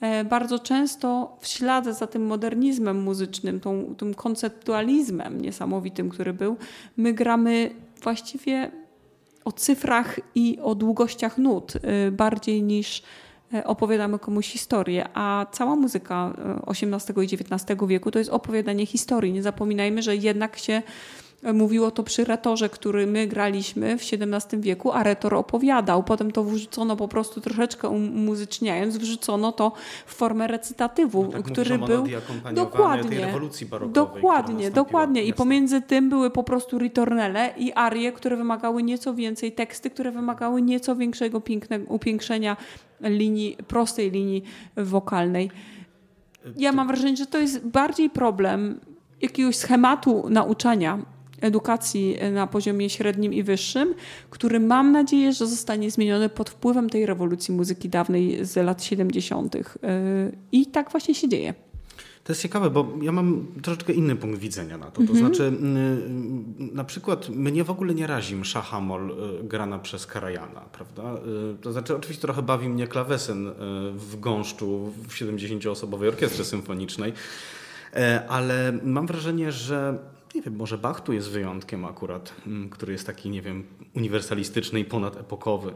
E, bardzo często w ślad za tym modernizmem muzycznym, tą, tym konceptualizmem niesamowitym, który był, my gramy właściwie o cyfrach i o długościach nut e, bardziej niż opowiadamy komuś historię, a cała muzyka XVIII e, i XIX wieku to jest opowiadanie historii. Nie zapominajmy, że jednak się Mówiło to przy retorze, który my graliśmy w XVII wieku, a retor opowiadał. Potem to wrzucono po prostu troszeczkę umuzyczniając, wrzucono to w formę recytatywu, no tak który był dokładnie, rewolucji barokowej. Dokładnie, dokładnie. I pomiędzy tym były po prostu ritornele i arie, które wymagały nieco więcej, teksty, które wymagały nieco większego pięknego, upiększenia linii, prostej linii wokalnej. Ja mam wrażenie, że to jest bardziej problem jakiegoś schematu nauczania edukacji na poziomie średnim i wyższym, który mam nadzieję, że zostanie zmieniony pod wpływem tej rewolucji muzyki dawnej z lat 70. I tak właśnie się dzieje. To jest ciekawe, bo ja mam troszeczkę inny punkt widzenia na to. To mhm. znaczy, na przykład mnie w ogóle nie razi msza Hamol y, grana przez Karajana, prawda? To znaczy, oczywiście trochę bawi mnie klawesen y, w gąszczu w 70-osobowej orkiestry symfonicznej, ale mam wrażenie, że nie wiem, może Bach tu jest wyjątkiem akurat, mm, który jest taki, nie wiem, uniwersalistyczny i ponadepokowy,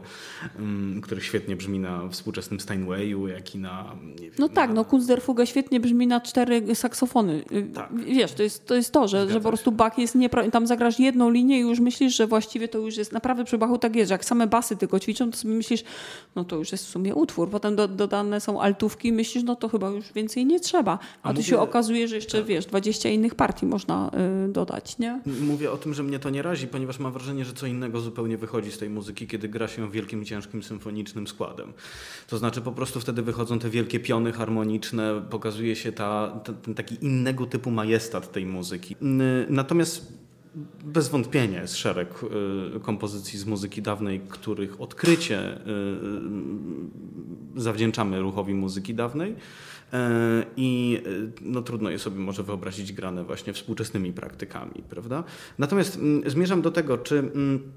mm, który świetnie brzmi na współczesnym Steinwayu, jak i na... Wiem, no tak, na... no Kunstderfuga świetnie brzmi na cztery saksofony. Y, tak. Wiesz, to jest to, jest to że, że po prostu Bach jest nieprawidłowy. Tam zagrasz jedną linię i już myślisz, że właściwie to już jest... Naprawdę przy Bachu tak jest, że jak same basy tylko ćwiczą, to sobie myślisz, no to już jest w sumie utwór. Potem do, dodane są altówki i myślisz, no to chyba już więcej nie trzeba. A, A tu mówię... się okazuje, że jeszcze, tak. wiesz, 20 innych partii można y, dodać, nie? Mówię o tym, że mnie to nie razi, ponieważ mam wrażenie, że co innego zupełnie wychodzi z tej muzyki, kiedy gra się wielkim, ciężkim, symfonicznym składem. To znaczy po prostu wtedy wychodzą te wielkie piony harmoniczne, pokazuje się ta, ten taki innego typu majestat tej muzyki. Natomiast bez wątpienia jest szereg y, kompozycji z muzyki dawnej, których odkrycie y, y, zawdzięczamy ruchowi muzyki dawnej. I no, trudno je sobie może wyobrazić grane właśnie współczesnymi praktykami, prawda? Natomiast mm, zmierzam do tego, czy mm,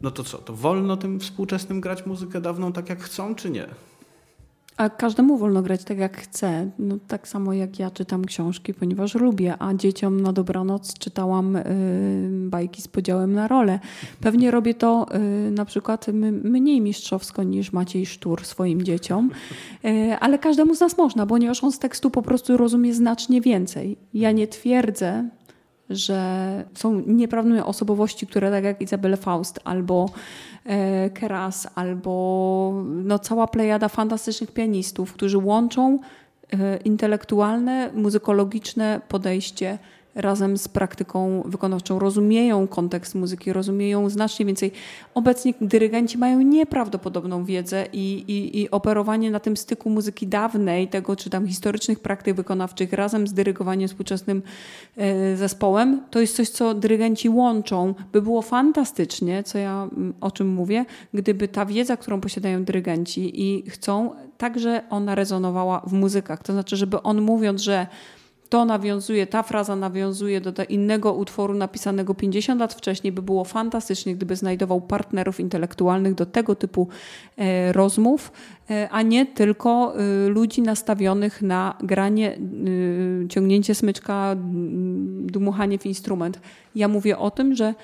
no to co, to wolno tym współczesnym grać muzykę dawną tak jak chcą, czy nie? A każdemu wolno grać tak jak chce. No, tak samo jak ja czytam książki, ponieważ lubię, a dzieciom na dobranoc czytałam y, bajki z podziałem na role. Pewnie robię to y, na przykład mniej mistrzowsko niż Maciej Sztur swoim dzieciom, y, ale każdemu z nas można, ponieważ on z tekstu po prostu rozumie znacznie więcej. Ja nie twierdzę, że są nieprawdopodobne osobowości, które tak jak Izabela Faust albo Keras, albo no, cała plejada fantastycznych pianistów, którzy łączą e, intelektualne, muzykologiczne podejście razem z praktyką wykonawczą rozumieją kontekst muzyki, rozumieją znacznie więcej. Obecnie dyrygenci mają nieprawdopodobną wiedzę i, i, i operowanie na tym styku muzyki dawnej, tego czy tam historycznych praktyk wykonawczych razem z dyrygowaniem współczesnym e, zespołem, to jest coś, co dyrygenci łączą. By było fantastycznie, co ja o czym mówię, gdyby ta wiedza, którą posiadają dyrygenci i chcą, także ona rezonowała w muzykach. To znaczy, żeby on mówiąc, że to nawiązuje, ta fraza nawiązuje do innego utworu napisanego 50 lat wcześniej, by było fantastycznie, gdyby znajdował partnerów intelektualnych do tego typu e, rozmów, e, a nie tylko e, ludzi nastawionych na granie, ciągnięcie smyczka, dmuchanie w instrument. Ja mówię o tym, że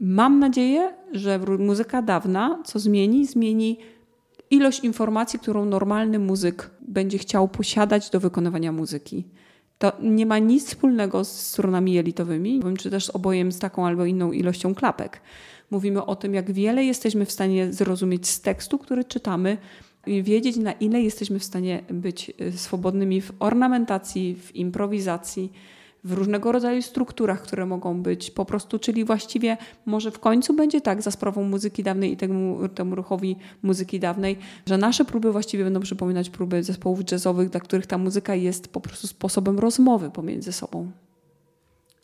mam nadzieję, że muzyka dawna, co zmieni, zmieni ilość informacji, którą normalny muzyk będzie chciał posiadać do wykonywania muzyki. To nie ma nic wspólnego z strunami jelitowymi, czy też obojem z taką albo inną ilością klapek. Mówimy o tym, jak wiele jesteśmy w stanie zrozumieć z tekstu, który czytamy, i wiedzieć, na ile jesteśmy w stanie być y, swobodnymi w ornamentacji, w improwizacji, w różnego rodzaju strukturach, które mogą być po prostu, czyli właściwie może w końcu będzie tak za sprawą muzyki dawnej i temu, temu ruchowi muzyki dawnej, że nasze próby właściwie będą przypominać próby zespołów jazzowych, dla których ta muzyka jest po prostu sposobem rozmowy pomiędzy sobą.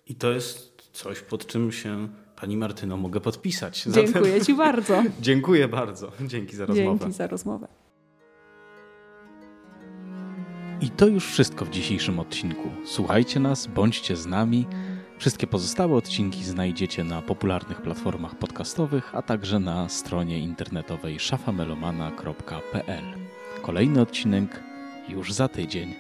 I to jest coś, pod czym się Pani Martyno mogę podpisać. Dziękuję Zatem... Ci bardzo. Dziękuję bardzo. Dzięki za rozmowę. Dzięki za rozmowę. I to już wszystko w dzisiejszym odcinku. Słuchajcie nas, bądźcie z nami. Wszystkie pozostałe odcinki znajdziecie na popularnych platformach podcastowych, a także na stronie internetowej szafamelomana.pl. Kolejny odcinek już za tydzień.